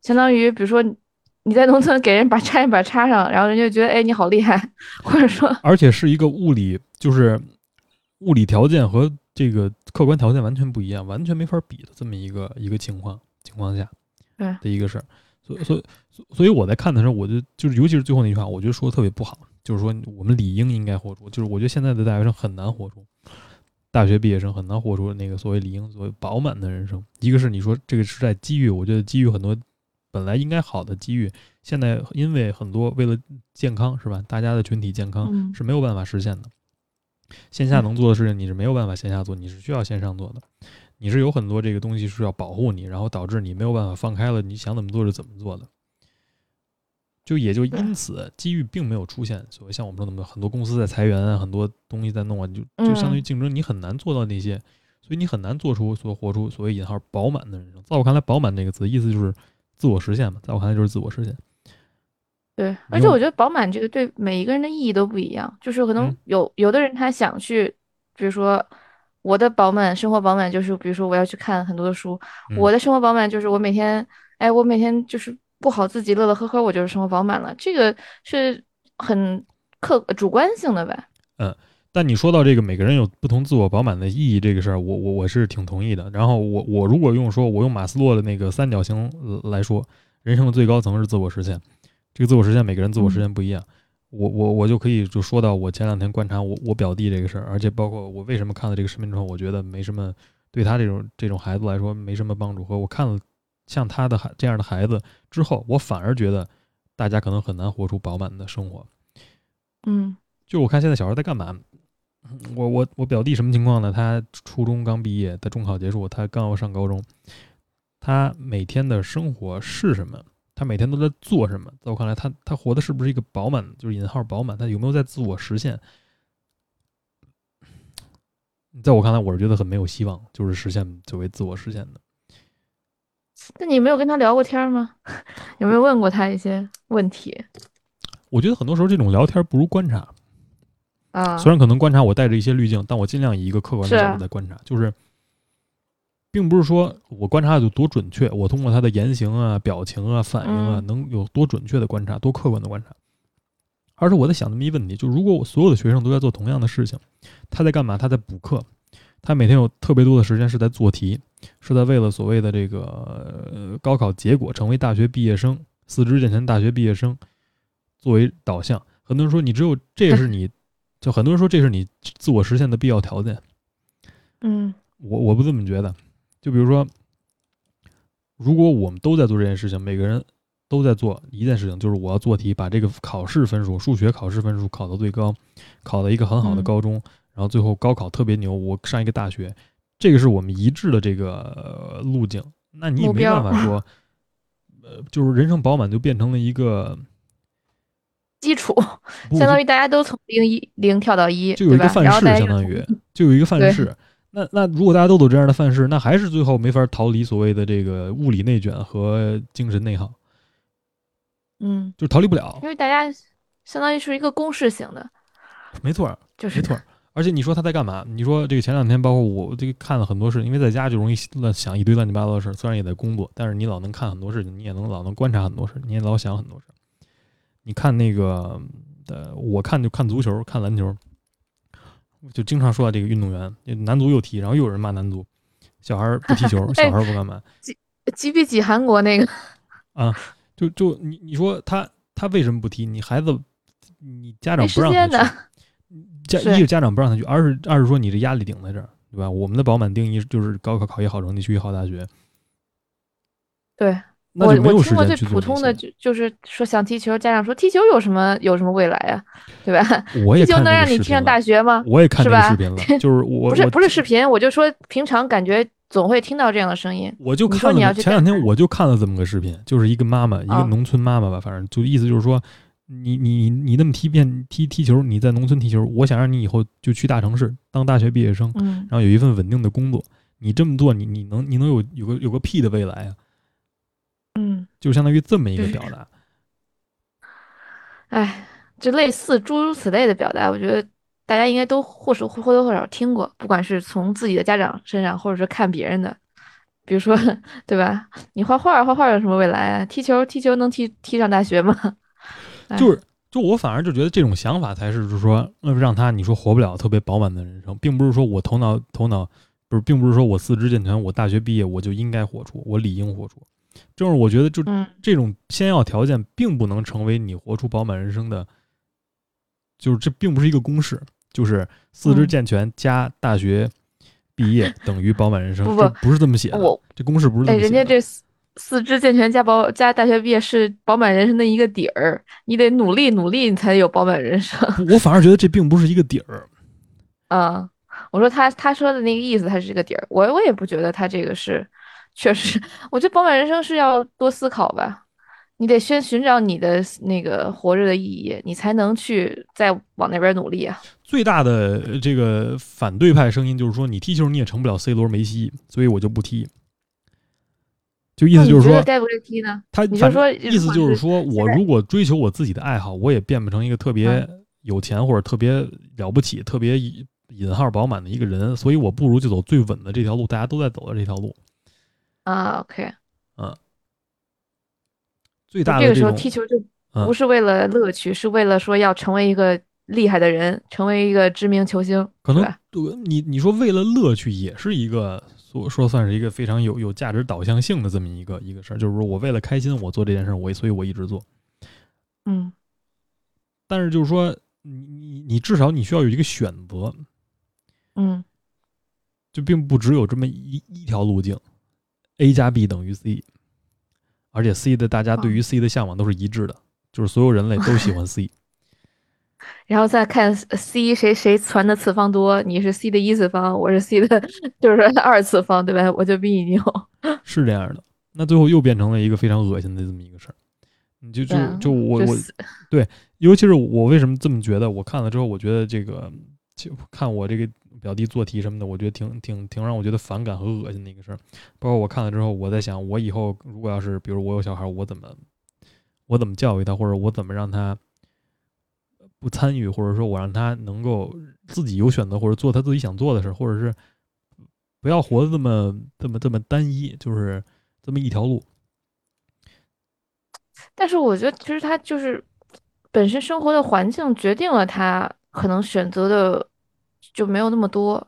相当于比如说你在农村给人把插线板插上，然后人家就觉得哎你好厉害，或者说而且是一个物理，就是物理条件和这个客观条件完全不一样，完全没法比的这么一个一个情况情况下，对的一个事儿。所以所以所以所以我在看的时候，我就就是尤其是最后那句话，我觉得说的特别不好，就是说我们理应应该活出，就是我觉得现在的大学生很难活出。大学毕业生很难活出那个所谓理应、所谓饱满的人生。一个是你说这个时代机遇，我觉得机遇很多本来应该好的机遇，现在因为很多为了健康是吧，大家的群体健康嗯是没有办法实现的。线下能做的事情你是没有办法线下做，你是需要线上做的。你是有很多这个东西是要保护你，然后导致你没有办法放开了，你想怎么做就怎么做的。就也就因此，机遇并没有出现。所谓像我们说那么多很多公司在裁员啊，很多东西在弄啊，就就相当于竞争，你很难做到那些，所以你很难做出所活出所谓引号饱满的人生。在我看来，饱满这个词意思就是自我实现嘛，在我看来就是自我实现。对，而且我觉得饱满这个对每一个人的意义都不一样，就是可能嗯有有的人他想去，比如说我的饱满生活饱满就是，比如说我要去看很多的书，嗯我的生活饱满就是我每天，哎，我每天就是过好自己，乐乐呵呵，我就是生活饱满了，这个是很客主观性的吧？嗯但你说到这个每个人有不同自我饱满的意义这个事儿，我我我是挺同意的。然后我我如果用说我用马斯洛的那个三角形呃来说，人生的最高层是自我实现。这个自我实现每个人自我实现不一样。我我我就可以就说到我前两天观察我我表弟这个事儿，而且包括我为什么看了这个视频之后，我觉得没什么对他这种这种孩子来说没什么帮助。和我看了像他的孩这样的孩子之后，我反而觉得大家可能很难活出饱满的生活。嗯就我看现在小孩在干嘛？我我我表弟什么情况呢？他初中刚毕业，他中考结束，他刚要上高中。他每天的生活是什么？他每天都在做什么？在我看来，他他活的是不是一个饱满，就是引号饱满？他有没有在自我实现？在我看来，我是觉得很没有希望，就是实现作为自我实现的。那你没有跟他聊过天吗？[LAUGHS] 有没有问过他一些问题我觉得很多时候这种聊天不如观察。啊？虽然可能观察我带着一些滤镜，但我尽量以一个客观的角度在观察，就是，并不是说我观察的有多准确，我通过他的言行啊、表情啊、反应啊，嗯能有多准确的观察、多客观的观察，而是我在想这么一个问题：就如果我所有的学生都在做同样的事情，他在干嘛？他在补课，他每天有特别多的时间是在做题，是在为了所谓的这个、呃、高考结果成为大学毕业生、四肢健全大学毕业生作为导向。很多人说你只有这是你，就很多人说这是你自我实现的必要条件。嗯我我不这么觉得。就比如说，如果我们都在做这件事情，每个人都在做一件事情，就是我要做题，把这个考试分数、数学考试分数考到最高，考到一个很好的嗯高中，然后最后高考特别牛，我上一个大学，这个是我们一致的这个呃路径。那你也没办法说，呃，就是人生饱满就变成了一个基础，相当于大家都从零一零跳到一，就有一个？范式，相当于就有一个范式。那那如果大家都走这样的范式，那还是最后没法逃离所谓的这个物理内卷和精神内耗，嗯，就是逃离不了因。为大家相当于是一个公式型的，没错，就是没错儿。而且你说他在干嘛？你说这个前两天，包括我这个看了很多事，因为在家就容易乱想一堆乱七八糟的事。虽然也在工作，但是你老能看很多事情，你也能老能观察很多事，你也老想很多事。你看那个，呃，我看就看足球，看篮球，就经常说到这个运动员，男足又踢，然后又有人骂男足，小孩不踢球，小孩不干嘛，[LAUGHS] 几几比几韩国那个 [LAUGHS] 啊，就就你你说他他为什么不踢？你孩子，你家长不让他去间的，，家一是家长不让他去，二是二是说你这压力顶在这儿，对吧？我们的饱满定义就是高考考一好成绩，去一好大学，对我我听过最普通的。就就是说想踢球，家长说踢球有什么有什么未来啊，对吧？我也看踢球能让你踢上大学吗？我也看这个视频了，就是我 [LAUGHS] 不是不是视频，我就说平常感觉总会听到这样的声音。我就看了前两天我就看了这么个视频，就是一个妈妈，一个啊农村妈妈吧，反正就意思就是说，你你你那么踢遍踢踢球，你在农村踢球，我想让你以后就去大城市当大学毕业生，嗯，然后有一份稳定的工作。你这么做，你你能你能有有个有个屁的未来啊？嗯，就相当于这么一个表达。哎，就类似诸如此类的表达，我觉得大家应该都或是或多或少听过，不管是从自己的家长身上，或者是看别人的，比如说，[LAUGHS] 对吧？你画画，画画有什么未来啊？踢球，踢球能踢踢上大学吗？哎就是就我反而就觉得这种想法才是，就是说，呃，让他你说活不了特别饱满的人生，并不是说我头脑头脑不是，并不是说我四肢健全，我大学毕业我就应该活出，我理应活出。就是我觉得就嗯这种先要条件，并不能成为你活出饱满人生的，就是这并不是一个公式，就是四肢嗯健全加大学毕业等于饱满人生，不不这不是这么写的，我这公式不是这哎，么写的。人家这四四肢健全加保加大学毕业是饱满人生的一个底儿，你得努力努力，你才有饱满人生。我反而觉得这并不是一个底儿。啊，我说他他说的那个意思，他是这个底儿，我我也不觉得他这个是，确实，[LAUGHS] 我觉得饱满人生是要多思考吧。你得先寻找你的那个活着的意义，你才能去再往那边努力啊。最大的这个反对派声音就是说，你踢球你也成不了 C 罗、梅西，所以我就不踢。就意思就是说，该不该踢呢？他你就说意思就是说我如果追求我自己的爱好，我也变不成一个特别有钱或者特别了不起、特别引号饱满的一个人，所以我不如就走最稳的这条路，大家都在走的这条路。啊，OK，嗯。最大的这个时候踢球就不是为了乐趣，是为了说要成为一个厉害的人，成为一个知名球星。可能你你说为了乐趣也是一个说说算是一个非常有有价值导向性的这么一个一个事儿，就是说我为了开心我做这件事儿，我所以我一直做。嗯，但是就是说你你你至少你需要有一个选择，嗯，就并不只有这么一一条路径，A 加 B 等于 C。而且 C 的大家对于 C 的向往都是一致的，就是所有人类都喜欢 C。[LAUGHS] 然后再看 C 谁谁传的次方多，你是 C 的一次方，我是 C 的，就是 [LAUGHS] 二次方，对吧？我就比你牛。[LAUGHS] 是这样的，那最后又变成了一个非常恶心的这么一个事儿。你就就就我我对，尤其是我为什么这么觉得？我看了之后，我觉得这个就看我这个。表弟做题什么的，我觉得挺挺挺让我觉得反感和恶心的一个事儿。包括我看了之后，我在想，我以后如果要是，比如我有小孩，我怎么我怎么教育他，或者我怎么让他不参与，或者说我让他能够自己有选择，或者做他自己想做的事，或者是不要活得这么这么这么单一，就是这么一条路。但是我觉得，其实他就是本身生活的环境决定了他可能选择的。就没有那么多，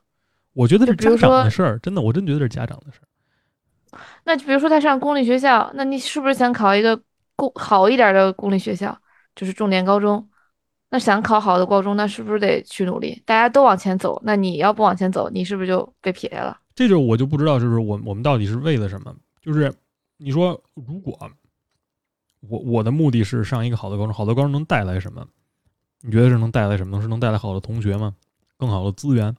我觉得是家长的事儿，真的，我真觉得是家长的事儿。那就比如说他上公立学校，那你是不是想考一个公好一点的公立学校，就是重点高中？那想考好的高中，那是不是得去努力？大家都往前走，那你要不往前走，你是不是就被撇下了？这就我就不知道，就是我我们到底是为了什么？就是你说，如果我我的目的是上一个好的高中，好的高中能带来什么？你觉得是能带来什么？是能带来好的同学吗？更好的资源，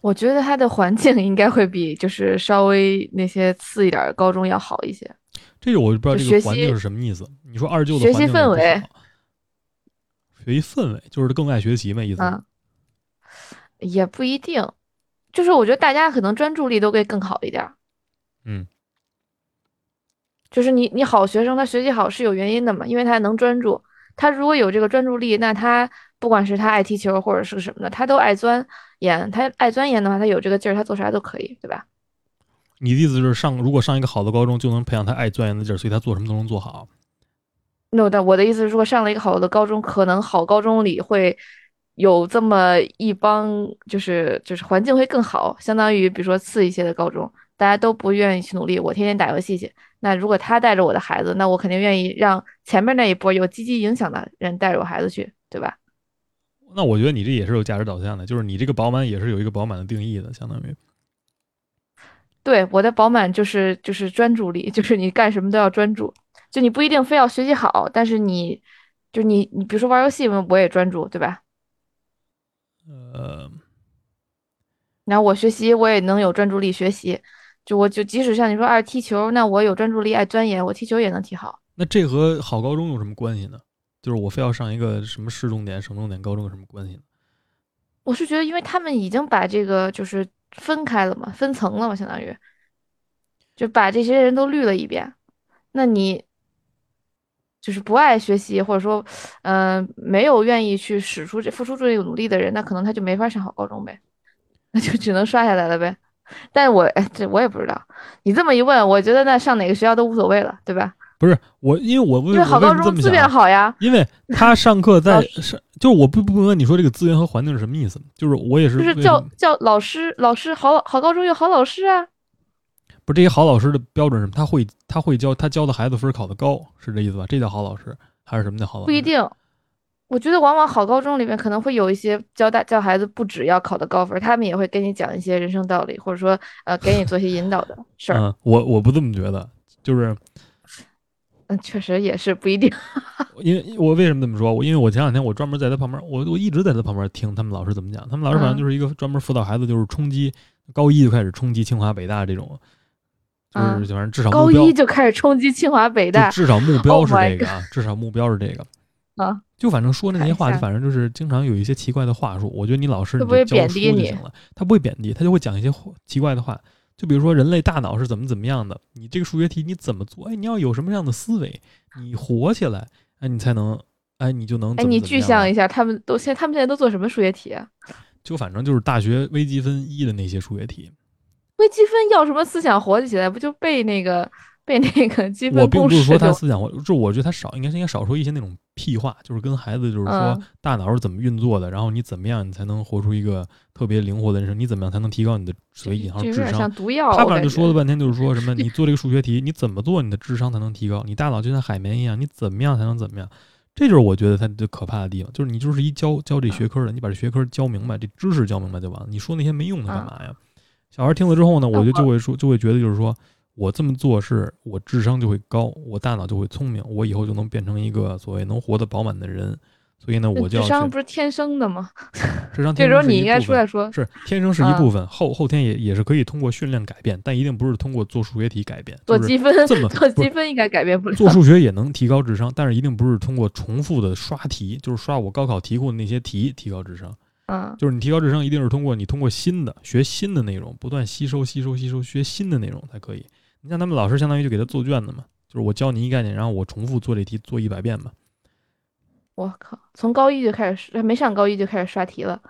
我觉得它的环境应该会比就是稍微那些次一点的高中要好一些。这个我就不知道这个环境是什么意思。你说二舅的学习氛围，学习氛围就是更爱学习嘛意思？也不一定，就是我觉得大家可能专注力都会更好一点。嗯，就是你你好学生他学习好是有原因的嘛，因为他能专注。他如果有这个专注力，那他。不管是他爱踢球或者是什么的，他都爱钻研。他爱钻研的话，他有这个劲儿，他做啥都可以，对吧？你的意思是上如果上一个好的高中，就能培养他爱钻研的劲儿，所以他做什么都能做好。no，但我的意思是，如果上了一个好的高中，可能好高中里会有这么一帮，就是就是环境会更好，相当于比如说次一些的高中，大家都不愿意去努力，我天天打游戏去。那如果他带着我的孩子，那我肯定愿意让前面那一波有积极影响的人带着我孩子去，对吧？那我觉得你这也是有价值导向的，就是你这个饱满也是有一个饱满的定义的，相当于。对，我的饱满就是就是专注力，[LAUGHS] 就是你干什么都要专注，就你不一定非要学习好，但是你就你你比如说玩游戏，我也专注，对吧？呃。然后我学习，我也能有专注力学习，就我就即使像你说爱踢球，那我有专注力爱钻研，我踢球也能踢好。那这和好高中有什么关系呢？就是我非要上一个什么市重点、省重点高中有什么关系呢？我是觉得，因为他们已经把这个就是分开了嘛，分层了嘛，相当于就把这些人都滤了一遍。那你就是不爱学习，或者说，嗯，没有愿意去使出这付出这个努力的人，那可能他就没法上好高中呗，那就只能刷下来了呗。但是我哎，这我也不知道。你这么一问，我觉得那上哪个学校都无所谓了，对吧？不是我，因为我因为好高中资源好呀。因为他 [LAUGHS] 上课在上，就是我不不明白你说这个资源和环境是什么意思？就是我也是，就是教教老师，老师好好高中有好老师啊。这些好老师的标准是什么？他会他会教他教的孩子分考的高，是这意思吧？这叫好老师还是什么叫好老师？不一定，我觉得往往好高中里面可能会有一些教大教孩子不只要考的高分，他们也会跟你讲一些人生道理，或者说呃给你做一些引导的事儿。[LAUGHS] 我我不这么觉得。就是嗯，确实也是不一定。[LAUGHS] 因为我为什么这么说？我因为我前两天我专门在他旁边，我我一直在他旁边听他们老师怎么讲。他们老师反正就是一个专门辅导孩子，就是冲击高一就开始冲击清华北大这种，就是啊反正至少高一就开始冲击清华北大至少目标 Oh 是这个啊，至少目标是这个。啊，就反正说那些话，就反正就是经常有一些奇怪的话术。我觉得你老师会不会你就教书贬低你就行了，他不会贬低，他就会讲一些奇怪的话。就比如说人类大脑是怎么怎么样的，你这个数学题你怎么做？哎，你要有什么样的思维，你活起来，哎，你才能，哎，你就能哎，你具象一下，他们都现他们现在都做什么数学题啊？就反正就是大学微积分一的那些数学题，微积分要什么思想活起来？不就被那个被那个积我分我并不是说他思想活，就我觉得他少，应该是应该少说一些那种屁话，就是跟孩子就是说嗯大脑是怎么运作的，然后你怎么样你才能活出一个特别灵活的人生，你怎么样才能提高你的所谓引号智商像。毒药。他反正就说了半天，就是 [LAUGHS] 说什么你做这个数学题，你怎么做你的智商才能提高？你大脑就像海绵一样，你怎么样才能怎么样？这就是我觉得他最可怕的地方，就是你就是一教教这学科的，你把这学科教明白，这知识教明白就完了。你说那些没用的干嘛呀？小孩听了之后呢，我就就会说，就会觉得就是说我这么做是我智商就会高，我大脑就会聪明，我以后就能变成一个所谓能活得饱满的人。所以呢，我就智商不是天生的吗？[LAUGHS] 智商这时候你应该出来说，是天生是一啊部分，后后天也也是可以通过训练改变，但一定不是通过做数学题改变。做积分，这么做积分应该改变不了。做数学也能提高智商，但是一定不是通过重复的刷题，就是刷我高考题库的那些题提高智商。嗯，就是你提高智商，一定是通过你通过新的学新的内容，不断吸收吸收吸收，学新的内容才可以。你像他们老师相当于就给他做卷子嘛，就是我教你一概念，然后我重复做这题做一百遍嘛。我靠，从高一就开始，还没上高一就开始刷题了。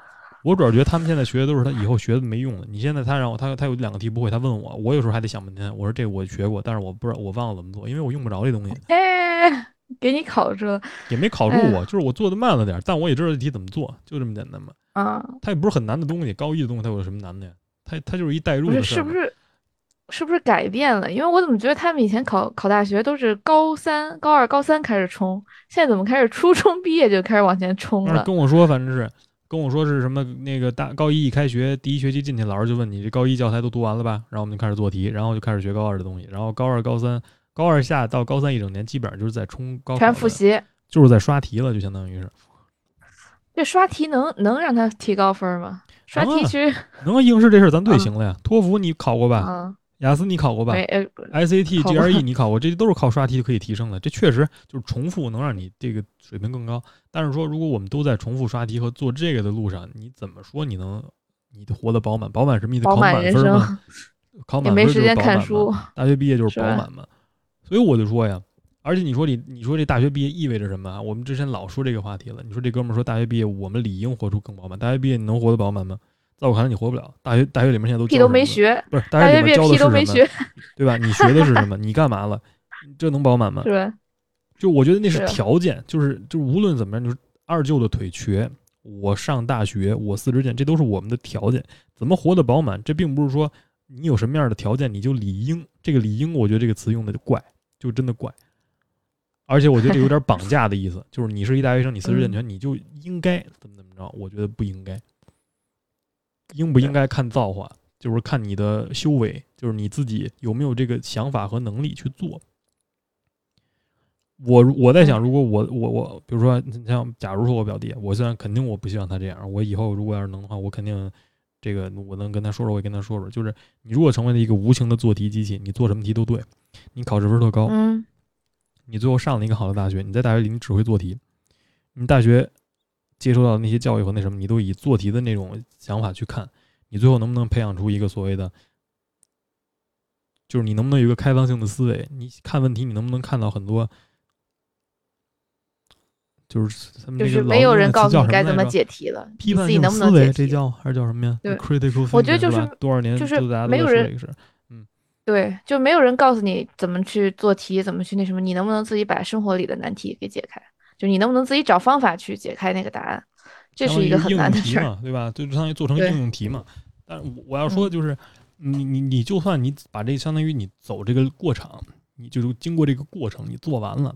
我主要觉得他们现在学的都是他以后学的没用的。你现在他让我他他有两个题不会，他问我，我有时候还得想半天。我说这我学过，但是我不知道我忘了怎么做，因为我用不着这东西，哎，给你考住了也没考住哎我，就是我做的慢了点儿，但我也知道这题怎么做，就这么简单嘛。啊！它也不是很难的东西，高一的东西它有什么难的呀？它它就是一代入是，的事儿嘛。是不是是不是改变了？因为我怎么觉得他们以前考考大学都是高三、高二、高三开始冲，现在怎么开始初中毕业就开始往前冲了？跟我说，反正是跟我说是什么那个大高一一开学第一学期进去，老师就问你这高一教材都读完了吧？然后我们就开始做题，然后就开始学高二的东西，然后高二、高三、高二下到高三一整年，基本上就是在冲高全复，习。就是在刷题了，就相当于是这刷题能能让他提高分吗？刷题其实能啊，应试这事儿咱最嗯行了呀。托福你考过吧？啊，雅思你考过吧没呃？SAT、GRE [LAUGHS] 你考过，这些都是靠刷题就可以提升的。这确实就是重复能让你这个水平更高。但是说，如果我们都在重复刷题和做这个的路上，你怎么说你能你活得饱满？饱满什么意思？考饱满人满分吗？生，考满没时间就是饱满看书。大学毕业就是饱满嘛。所以我就说呀，而且你说你你说这大学毕业意味着什么啊？我们之前老说这个话题了。你说这哥们儿说大学毕业我们理应活出更饱满，大学毕业你能活得饱满吗？在我看来你活不了。大学大学里面现在都屁都没学，不是大大学里面教的屁是什么？都没学，对吧？你学的是什么？你干嘛了？这能饱满吗对？就我觉得那是是条件，就是就是无论怎么样，就是二舅的腿瘸，我上大学，我四肢健，这都是我们的条件。怎么活得饱满？这并不是说你有什么样的条件你就理应。这个理应，我觉得这个词用的就怪，就真的怪。而且我觉得这有点绑架的意思，就是你是一大学生，你四肢健全，你就应该怎么怎么着？我觉得不应该。应不应该看造化，就是看你的修为，就是你自己有没有这个想法和能力去做。我我在想，如果我我我，比如说你像，假如说我表弟，我虽然肯定我不希望他这样，我以后如果要是能的话，我肯定这个我能跟他说说，我也跟他说说，就是你如果成为了一个无情的做题机器，你做什么题都对，你考试分特高，嗯，你最后上了一个好的大学，你在大学里你只会做题，你大学接受到的那些教育和那什么，你都以做题的那种想法去看，你最后能不能培养出一个所谓的，就是你能不能有一个开放性的思维？你看问题，你能不能看到很多，就是他们就是没有人告诉你该怎么解题了，批判性你自己能不思维，这能解题？叫还是叫什么呀对？critical，我觉得就是多少年就是没有人在说这个事儿。对，就没有人告诉你怎么去做题，怎么去那什么，你能不能自己把生活里的难题给解开？就你能不能自己找方法去解开那个答案？这是一个很难的事儿。对吧？就相当于做成应用题嘛。但我我要说就是，你你你就算你把这相当于你走这个过场，你就是经过这个过程，你做完了，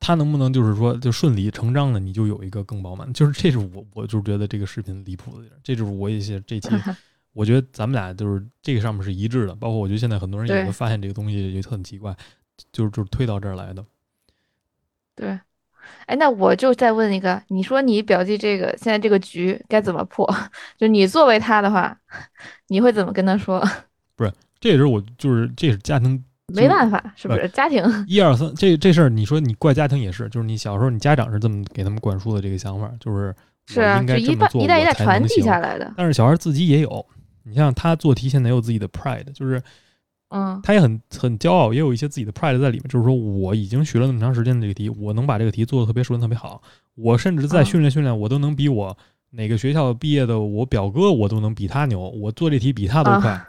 他能不能就是说就顺理成章的你就有一个更饱满？就是这是我我就是觉得这个视频离谱的地儿，这就是我一些这期 [LAUGHS] 我觉得咱们俩就是这个上面是一致的，包括我觉得现在很多人也对会发现这个东西也很奇怪，就是就是推到这儿来的。对。哎，那我就再问一个，你说你表弟这个现在这个局该怎么破？[LAUGHS] 就你作为他的话，你会怎么跟他说？不是这也是我就是这是家庭没办法，是不是？家庭，[LAUGHS] 一二三，这这事儿你说你怪家庭也是，就是你小时候你家长是这么给他们灌输的这个想法，就是是应就一代该这么做，一代一代传递下来的。但是小孩自己也有，你像他做题现在有自己的 pride，就是嗯他也很很骄傲，也有一些自己的 pride 在里面，就是说我已经学了那么长时间的这个题，我能把这个题做的特别顺特别好，我甚至再嗯训练训练，我都能比我哪个学校毕业的我表哥我都能比他牛，我做这题比他都快。[LAUGHS] 啊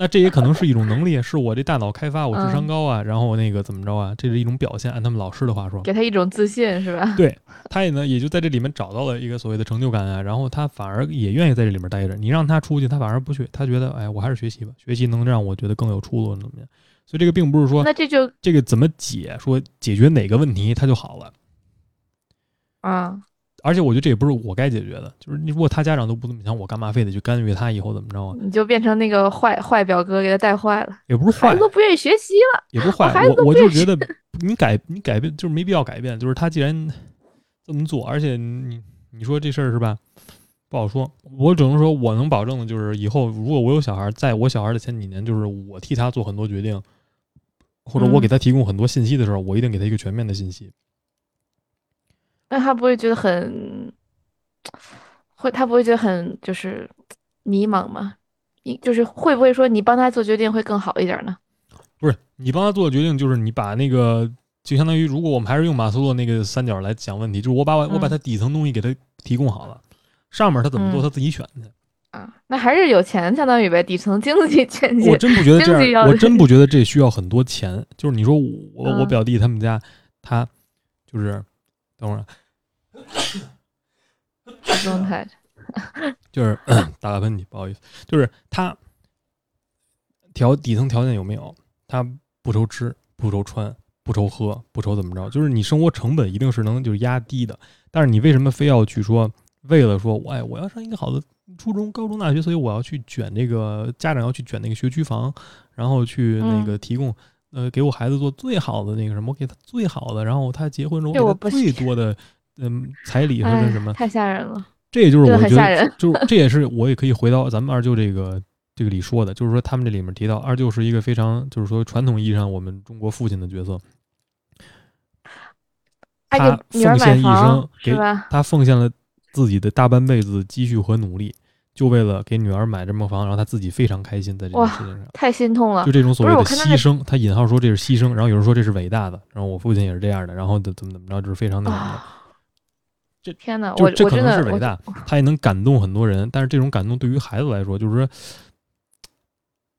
那这也可能是一种能力，是我这大脑开发，我智商嗯高啊，然后那个怎么着啊，这是一种表现。按他们老师的话说，给他一种自信，是吧？对他也呢，也就在这里面找到了一个所谓的成就感啊，然后他反而也愿意在这里面待着。你让他出去，他反而不去，他觉得，哎，我还是学习吧，学习能让我觉得更有出路，怎么样？所以这个并不是说那这就这个怎么解，说解决哪个问题他就好了。啊，而且我觉得这也不是我该解决的，就是你如果他家长都不这么想，我干嘛非得去干预他以后怎么着啊？你就变成那个坏坏表哥，给他带坏了，也不是坏孩子，都不愿意学习了。也不是坏我我就觉得你改你改变就是没必要改变，就是他既然这么做，而且你你说这事儿是吧？不好说，我只能说我能保证的就是以后如果我有小孩，在我小孩的前几年，就是我替他做很多决定，或者我嗯给他提供很多信息的时候，我一定给他一个全面的信息。那他不会觉得很，会他不会觉得很就是迷茫吗？你就是会不会说你帮他做决定会更好一点呢？不是你帮他做的决定，就是你把那个就相当于，如果我们还是用马斯洛那个三角来讲问题，就是我把我我把嗯他底层东西给他提供好了，上面他怎么做嗯他自己选去。啊，那还是有钱相当于呗，底层经济经济我真不觉得这样，我真不觉得这需要很多钱。就是你说我我表弟他们家，他就是等会儿啊状态。就是 [CLEARS THROAT] 打个喷嚏，不好意思，就是他条底层条件有没有？他不愁吃，不愁穿，不愁喝，不愁怎么着，就是你生活成本一定是能就是压低的。但是你为什么非要去说，为了说，哎，我要上一个好的初中、高中、大学，所以我要去卷这个家长要去卷那个学区房，然后去那个提供。呃，给我孩子做最好的那个什么，我给他最好的，然后他结婚之后这我给他最多的，嗯，彩礼或者哎什么，太吓人了。这也就是我觉得就是这也是我也可以回到咱们二舅这个这个里说的，就是说他们这里面提到二舅是一个非常就是说传统意义上我们中国父亲的角色，哎，他奉献一生给？他奉献了自己的大半辈子积蓄和努力，就为了给女儿买这么房，然后他自己非常开心在这件事情上。太心痛了就。这种所谓的牺牲，他引号说这是牺牲，然后有人说这是伟大的，然后我父亲也是这样的，然后怎怎么怎么着，就是非常那什么的。啊！这天哪，我这可能是伟大，他也能感动很多人，但是这种感动对于孩子来说，就是说，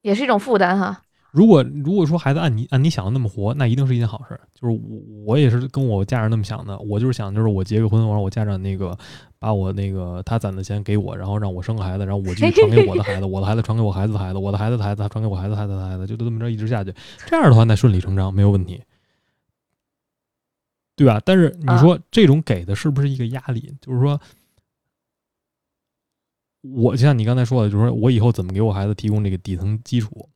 也是一种负担哈。如果如果说孩子按你按你想的那么活，那一定是一件好事儿。就是我我也是跟我家人那么想的，我就是想就是我结个婚，我让我家长那个把我那个他攒的钱给我，然后让我生个孩子，然后我继续传给我的孩子，我的孩子传给我孩子的孩子，我的孩子的孩子传给我孩子孩子的孩子，就这么着一直下去。这样的话，那顺理成章没有问题，对吧？但是你说这种给的是不是一个压力？就是说。我就像你刚才说的，就是说我以后怎么给我孩子提供这个底层基础？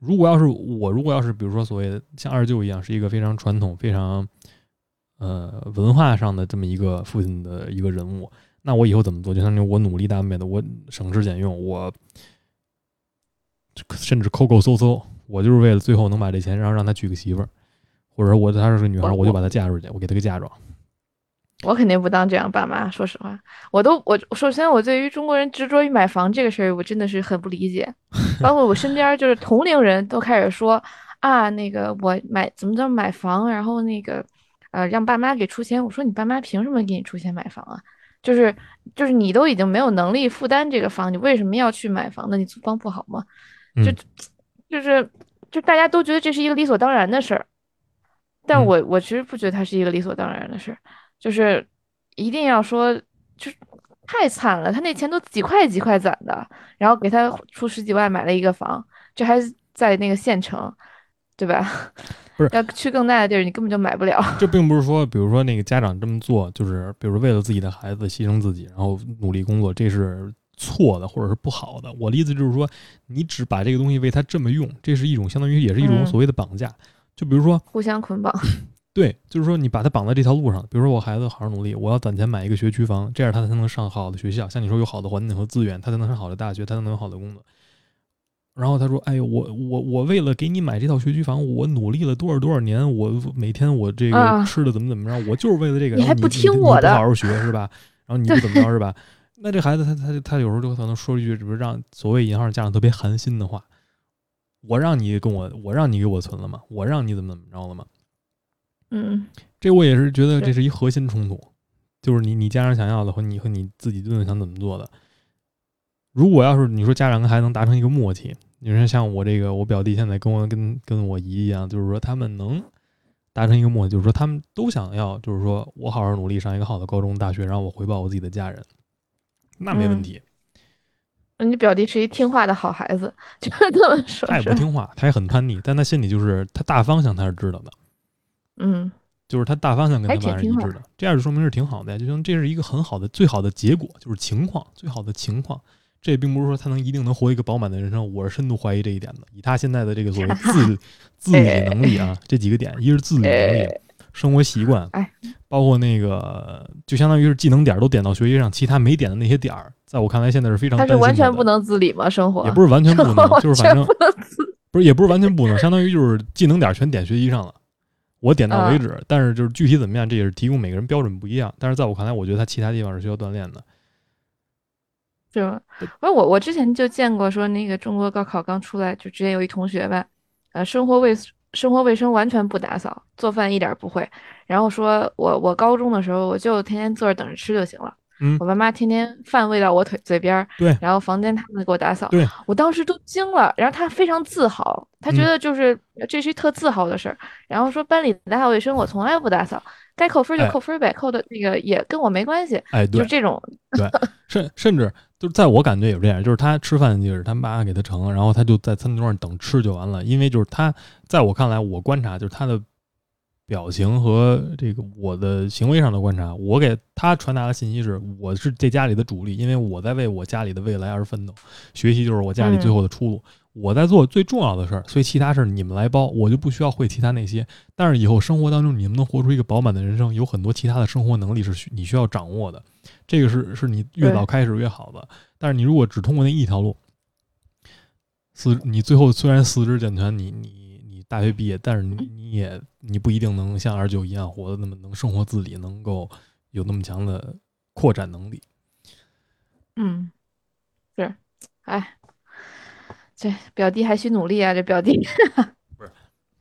如果要是我，如果要是比如说所谓的像二舅一样，是一个非常传统、非常呃文化上的这么一个父亲的一个人物，那我以后怎么做？就相当于我努力大半辈子，我省吃俭用，我甚至抠抠搜搜，我就是为了最后能把这钱，然后让他娶个媳妇儿，或者说我她是个女孩，我我就把她嫁出去，我给她个嫁妆。我肯定不当这样爸妈，说实话，我都我首先我对于中国人执着于买房这个事儿，我真的是很不理解。[LAUGHS] 包括我身边就是同龄人都开始说啊，那个我买怎么怎么买房，然后那个呃让爸妈给出钱。我说你爸妈凭什么给你出钱买房啊？就是就是你都已经没有能力负担这个房，你为什么要去买房呢？你租房不好吗？就嗯就是就大家都觉得这是一个理所当然的事儿，但嗯我我其实不觉得它是一个理所当然的事儿。就是一定要说，就是太惨了，他那钱都几块几块攒的，然后给他出十几万买了一个房，这还是在那个县城，对吧？[LAUGHS] 不是要去更大的地儿，你根本就买不了。这并不是说，比如说那个家长这么做，就是比如说为了自己的孩子牺牲自己，然后努力工作，这是错的或者是不好的。我的意思就是说，你只把这个东西为他这么用，这是一种相当于也是一种嗯所谓的绑架。就比如说，互相捆绑。[LAUGHS] [LAUGHS] 对，就是说你把他绑在这条路上，比如说我孩子好好努力，我要攒钱买一个学区房，这样他才能上好的学校。像你说有好的环境和资源，他才能上好的大学，他才能有好的工作。然后他说：“哎呦，我我我为了给你买这套学区房，我努力了多少多少年，我每天我这个啊吃的怎么怎么着，我就是为了这个。你还不听我的你不好好学是吧？然后你不怎么着是吧？[LAUGHS] 那这孩子他他他有时候就可能说一句，比如让所谓银行家长特别寒心的话：我让你跟我，我让你给我存了吗？我让你怎么怎么着了吗？嗯，这我也是觉得这是一核心冲突，就是你你家长想要的和你和你自己真的想怎么做的。如果要是你说家长跟孩子能达成一个默契，你说像我这个我表弟现在跟我跟跟我姨一样，就是说他们能达成一个默契，就是说他们都想要，就是说我好好努力上一个好的高中大学，然后我回报我自己的家人，那没问嗯题。你表弟是一听话的好孩子，就是这么说。他也不听话，他也很叛逆，但他心里就是他大方向他是知道的。嗯，就是他大方向跟他还挺听话爸是一致的，这样就说明是挺好的呀，就像这是一个很好的、最好的结果，就是情况最好的情况。这也并不是说他能一定能活一个饱满的人生，我是深度怀疑这一点的。以他现在的这个所谓自 [LAUGHS] 自理能力啊，这几个点，一是自理能力、生活习惯哎，包括那个就相当于是技能点都点到学习上，其他没点的那些点儿，在我看来现在是非常他是完全不能自理吗？生活也不是完全不能，就是反正全不能自不是，也不是完全不能，相当于就是技能点全点学习上了，我点到为止。但是就是具体怎么样，这也是提供每个人标准不一样。但是在我看来，我觉得他其他地方是需要锻炼的。是吗？不是我，我之前就见过说那个中国高考刚出来，就之前有一同学吧，呃，生活卫生活卫生完全不打扫，做饭一点不会，然后说我我高中的时候我就天天坐着等着吃就行了，嗯。我爸妈天天饭喂到我腿嘴边儿，对。然后房间他们给我打扫，对。我当时都惊了，然后他非常自豪，他觉嗯。得就是、这是一特自豪的事儿，然后说班里打扫卫生我从来不打扫，该扣分就哎。扣分呗，扣的那个也跟我没关系，哎，对就这种，对甚甚至就是在我感觉也是这样，就是他吃饭就是他妈给他盛，然后他就在餐桌上等吃就完了。因为就是他在我看来，我观察就是他的表情和这个我的行为上的观察，我给他传达的信息是，我是这家里的主力，因为我在为我家里的未来而奋斗，学习就是我家里最后的出路。我在做最重要的事儿，所以其他事儿你们来包，我就不需要会其他那些。但是以后生活当中，你们能活出一个饱满的人生，有很多其他的生活能力是需你需要掌握的。这个是是你越早开始越好的。但是你如果只通过那一条路，四你最后虽然四肢健全，你你你大学毕业，但是你你也你不一定能像二舅一样活得那么能生活自理，能够有那么强的扩展能力。嗯，是，哎，这表弟还需努力啊，这表弟 [LAUGHS] 不是。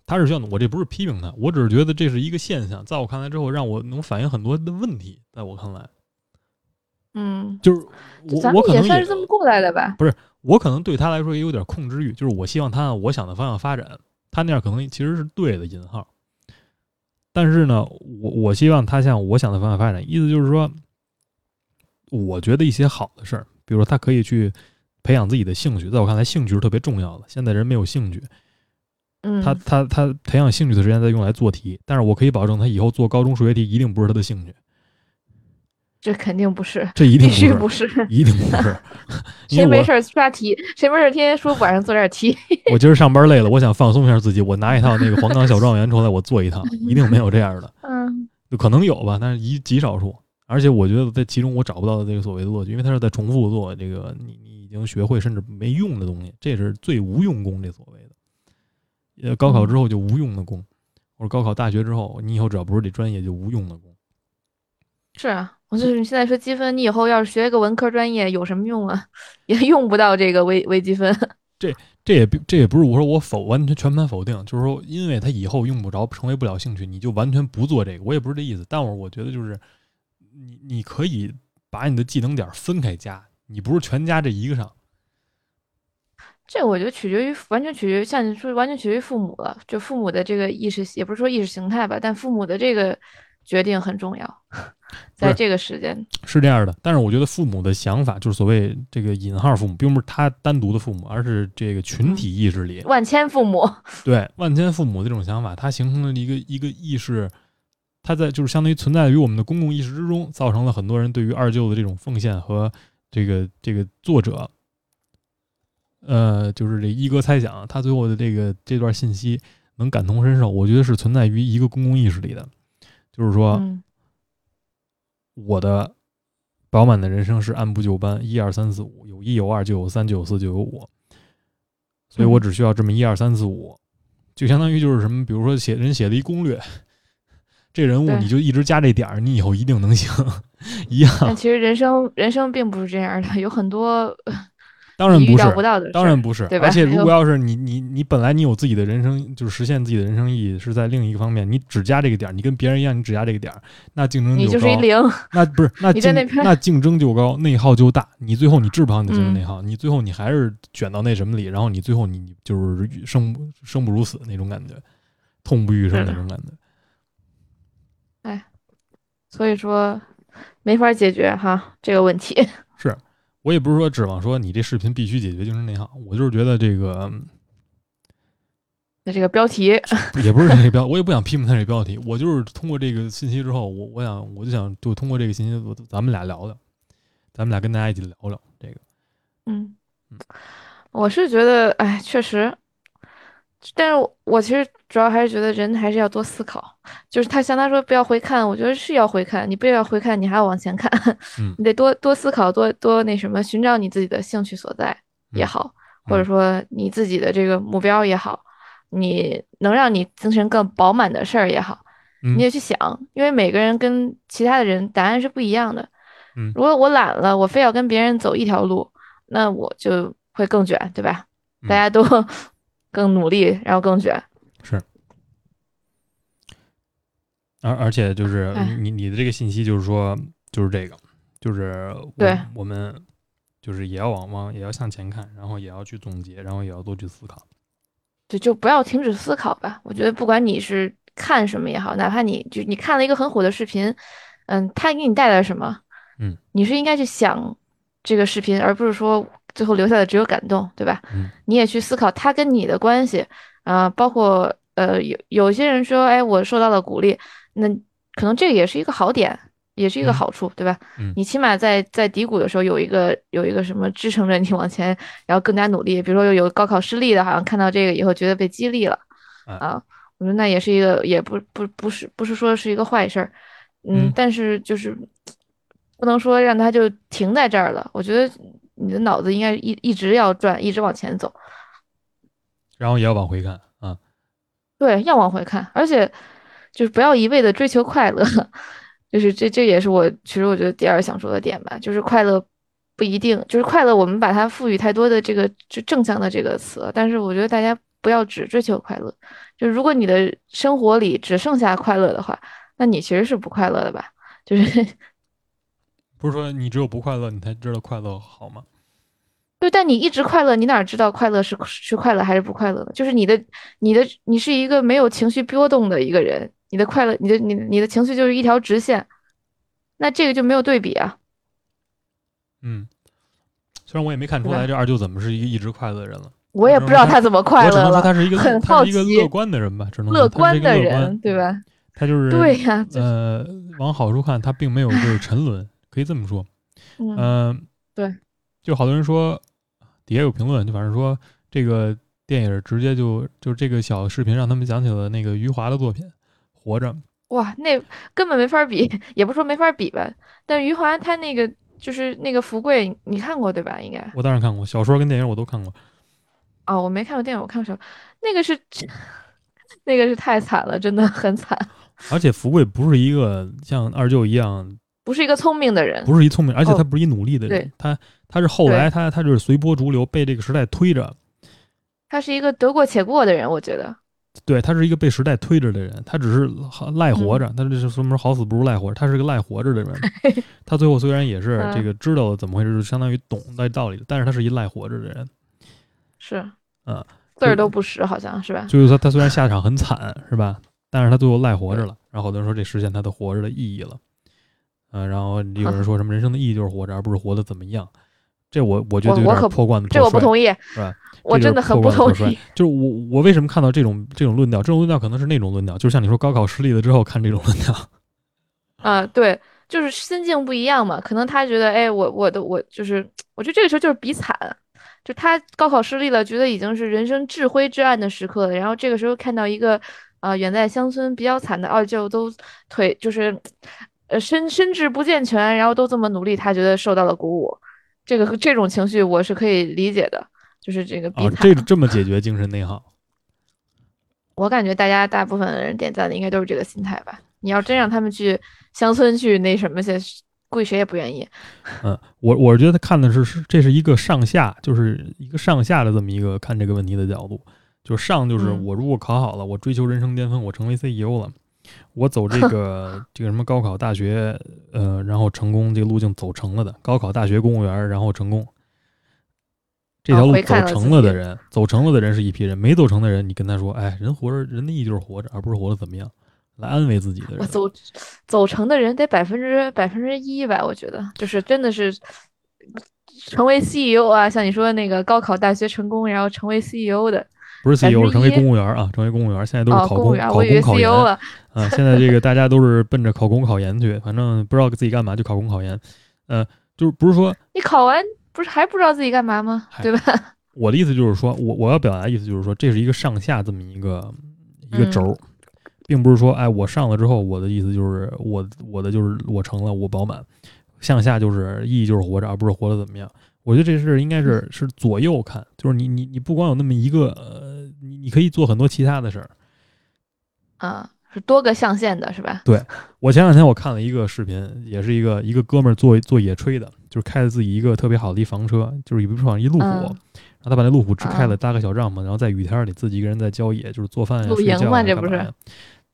他是需要，我这不是批评他，我只是觉得这是一个现象，在我看来之后，让我能反映很多的问题。在我看来，嗯，就是我咱们也我可能算是这么过来的吧？不是我可能对他来说也有点控制欲，就是我希望他按我想的方向发展，他那样可能其实是对的引号。但是呢，我我希望他向我想的方向发展，意思就是说，我觉得一些好的事儿，比如说他可以去培养自己的兴趣，在我看来，兴趣是特别重要的。现在人没有兴趣，嗯，他他他培养兴趣的时间在用来做题，但是我可以保证他以后做高中数学题一定不是他的兴趣，这肯定不是，这一定必须不是，一定不是。[LAUGHS] 谁没事儿刷题？谁没事儿天天说晚上做点题？我今儿上班累了，[LAUGHS] 我想放松一下自己，我拿一套那个黄冈小状元出来，我做一套，一定没有这样的，[LAUGHS] 嗯就可能有吧，但是一极少数。而且我觉得在其中我找不到的这个所谓的乐趣，因为它是在重复做这个你你已经学会甚至没用的东西，这是最无用功，这所谓的。呃，高考之后就无用的功，或者高考大学之后，你以后只要不是这专业就无用的功。是啊，我就是你现在说积分，你以后要是学一个文科专业有什么用啊？也用不到这个微微积分。[LAUGHS] 这这也不这也不是我说我否完全全盘否定，就是说，因为他以后用不着，成为不了兴趣，你就完全不做这个，我也不是这意思。但我我觉得就是，你你可以把你的技能点分开加，你不是全加这一个上。这我觉得取决于完全取决于像你说完全取决于父母了，就父母的这个意识，也不是说意识形态吧，但父母的这个决定很重要，[LAUGHS] 在这个时间，是这样的，但是我觉得父母的想法，就是所谓这个引号父母，并不是他单独的父母，而是这个群体意识里，万千父母，对万千父母的这种想法，它形成了一个一个意识，它在就是相当于存在于我们的公共意识之中，造成了很多人对于二舅的这种奉献和这个这个作者，呃，就是这一哥猜想，他最后的这个这段信息能感同身受，我觉得是存在于一个公共意识里的，就是说，嗯。我的饱满的人生是按部就班，一二三四五，有一有二就有三就有四就有五，所以我嗯。只需要这么一二三四五，就相当于就是什么，比如说写人写了一攻略，[LAUGHS] 这人物你就一直加这点儿，你以后一定能行，[LAUGHS] 一样。但其实人生人生并不是这样的，有很多当然不是当然不是。对吧而且如果 [LAUGHS] 要是你你你本来你有自己的人生，就是实现自己的人生意义是在另一个方面，你只加这个点儿，你跟别人一样，你只加这个点儿，那竞争你就高。就是一零，那不是那 [LAUGHS] 在那边那竞争就高，内耗就大。你最后你治不好你的内耗，你最后你还是卷到那什么里，然后你最后你就是生不生不如死那种感觉，痛不欲生那种感觉。[LAUGHS] 所以说没法解决哈这个问题。我也不是说指望说你这视频必须解决精神内耗，我就是觉得这个嗯那这个标题，也不是这个标，我也不想批评他这标题，我就是通过这个信息之后，我我想我就想就通过这个信息，我咱们俩聊聊，咱们俩跟大家一起聊聊这个。嗯嗯，我是觉得，哎，确实，但是我我其实主要还是觉得人还是要多思考，就是他像他说不要回看，我觉得是要回看，你不要回看，你还要往前看，嗯。[LAUGHS] 你得多多思考，多多那什么，寻找你自己的兴趣所在也嗯好，或者说你自己的这个目标也好，你能让你精神更饱满的事儿也好，嗯。你也去想，因为每个人跟其他的人答案是不一样的。嗯。如果我懒了，我非要跟别人走一条路，那我就会更卷，对吧？嗯。大家都更努力，然后更卷。是，而而且就是哎你你的这个信息就是说就是这个，就是我对我们就是也要往往也要向前看，然后也要去总结，然后也要多去思考。就就不要停止思考吧。我觉得不管你是看什么也好，哪怕你就你看了一个很火的视频，嗯，它给你带来什么，嗯，你是应该去想这个视频，而不是说最后留下的只有感动，对吧？嗯你也去思考他跟你的关系，啊、包括呃有有些人说，哎，我受到了鼓励，那可能这个也是一个好点。也是一个嗯好处，对吧？嗯你起码在在低谷的时候有一个有一个什么支撑着你往前，然后更加努力。比如说有有高考失利的，好像看到这个以后觉得被激励了，哎啊，我说那也是一个，也不不不是不是说是一个坏事儿，嗯，嗯但是就是不能说让他就停在这儿了。我觉得你的脑子应该一一直要转，一直往前走，然后也要往回看啊，对，要往回看，而且就是不要一味的追求快乐，[LAUGHS] 就是这这也是我其实我觉得第二想说的点吧，就是快乐不一定就是快乐，我们把它赋予太多的这个就正向的这个词，但是我觉得大家不要只追求快乐，就如果你的生活里只剩下快乐的话，那你其实是不快乐的吧？就是不是说你只有不快乐，你才知道快乐好吗？对，但你一直快乐，你哪知道快乐是是快乐还是不快乐呢？就是你的你的你是一个没有情绪波动的一个人，你的快乐，你的你你的情绪就是一条直线，那这个就没有对比啊。嗯，虽然我也没看出来这二舅怎么是一个一直快乐的人了，我也不知道他怎么快我只能说乐了，他是一个很好他是一个奇乐观的人吧，只能说乐观的人，对？吧？他就是对呀，就呃，往好处看，他并没有就是沉沦，可以这么说。嗯，嗯、对，就好多人说，底下有评论，就反正说这个电影直接就就这个小视频让他们想起了那个余华的作品《活着》。哇，那根本没法比，[LAUGHS] 也不说没法比吧。但余华他那个就是那个福贵，你看过对吧？应该我当然看过小说跟电影，我都看过。哦，我没看过电影，我看过小说，那个是 [LAUGHS] 那个是太惨了，真的很惨，而且福贵不是一个像二舅一样，不是一个聪明的人。不是一聪明，而且哦他不是一努力的人，对他他是后来他他就是随波逐流，被这个时代推着。他是一个得过且过的人，我觉得。对他是一个被时代推着的人，他只是赖活嗯着，他这是说明好死不如赖活着，他是个赖活着的人。[LAUGHS] 他最后虽然也是嗯这个知道了怎么回事，就相当于懂那道理，但是他是一赖活着的人。是，嗯，字儿都不识，好像是吧？就是说他虽然下场很惨，是吧？但是他最后赖活着了。然后好多人说这实现他的活着的意义了。嗯、然后有人说什么人生的意义就是活着，而不是活得怎么样。这我我觉得有点破罐子破这我不同意，是吧？我真的很不同意。就是我我为什么看到这种这种论调？这种论调可能是那种论调，就是像你说高考失利了之后看这种论调。[LAUGHS] 啊，对，就是心境不一样嘛，可能他觉得，哎，我我的我就是，我觉得这个时候就是比惨，就他高考失利了，觉得已经是人生至灰至暗的时刻了，然后这个时候看到一个，呃，远在乡村比较惨的二舅都腿就是，呃身身智不健全，然后都这么努力，他觉得受到了鼓舞，这个这种情绪我是可以理解的，就是这个比惨，这这么解决精神内耗，[LAUGHS] 我感觉大家大部分人点赞的应该都是这个心态吧。你要真让他们去乡村去那什么去，估计谁也不愿意。嗯，我我是觉得看的是是这是一个上下，就是一个上下的这么一个看这个问题的角度。就上就是我如果考好了，我追求人生巅峰，我成为 CEO 了，我走这个 [LAUGHS] 这个什么高考大学，呃，然后成功这个路径走成了的，高考大学公务员，然后成功，这条路走成了的人，走成了的人是一批人，没走成的人，你跟他说，哎，人活着，人的意义就是活着，而不是活得怎么样。来安慰自己的人，我走走成的人得百分之百分之一吧，我觉得就是真的是成为 CEO 啊，像你说的那个高考大学成功，然后成为 CEO 的，不是 CEO，成为公务员啊，成为公务员，现在都是考公考公考研啊，现在这个大家都是奔着考公考研去，反正不知道自己干嘛就考公考研，呃，就是不是说你考完不是还不知道自己干嘛吗？对吧？[LAUGHS] 我的意思就是说，我我要表达的意思就是说，这是一个上下这么一个一个轴。并不是说，哎，我上了之后，我的意思就是我我的就是我成了，我饱满。向下就是意义就是活着，而不是活得怎么样。我觉得这事应该是是左右看，就是你你你不光有那么一个，呃，你你可以做很多其他的事儿。啊，是多个象限的是吧？对，我前两天我看了一个视频，也是一个一个哥们儿做做野炊的，就是开着自己一个特别好的一房车，就是一不上一路虎，然后他把那路虎支开了，搭个小帐篷，然后在雨天里自己一个人在郊野，就是做饭呀、睡觉嘛，这不是？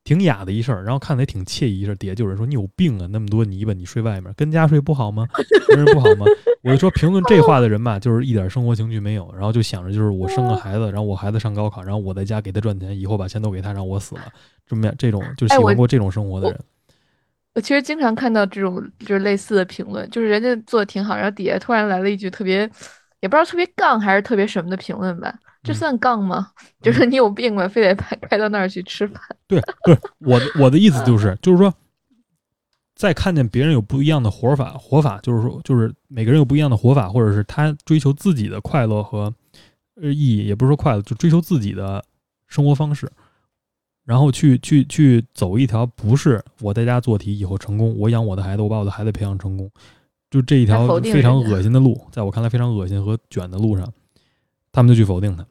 挺雅的一事儿，然后看着也挺惬意一事儿。底下就有人说：“你有病啊，那么多泥巴，你睡外面，跟家睡不好吗？跟人不好吗？” [LAUGHS] 我就说评论这话的人吧，就是一点生活情趣没有，然后就想着就是我生个孩子，然后我孩子上高考，然后我在家给他赚钱，以后把钱都给他，让我死了，这么样这种就喜欢过这种生活的人。我其实经常看到这种就是类似的评论，就是人家做的挺好，然后底下突然来了一句特别也不知道特别杠还是特别什么的评论吧。这算杠吗？就是你有病吧，非得开开 [LAUGHS] 到那儿去吃饭？对，不是，我的我的意思就是，就是说，在看见别人有不一样的活法，活法就是说，就是每个人有不一样的活法，或者是他追求自己的快乐和呃意义，也不是说快乐，就追求自己的生活方式，然后去去去走一条不是我在家做题以后成功，我养我的孩子，我把我的孩子培养成功，就这一条非常恶心的路，在我看来非常恶心和卷的路上，他们就去否定他。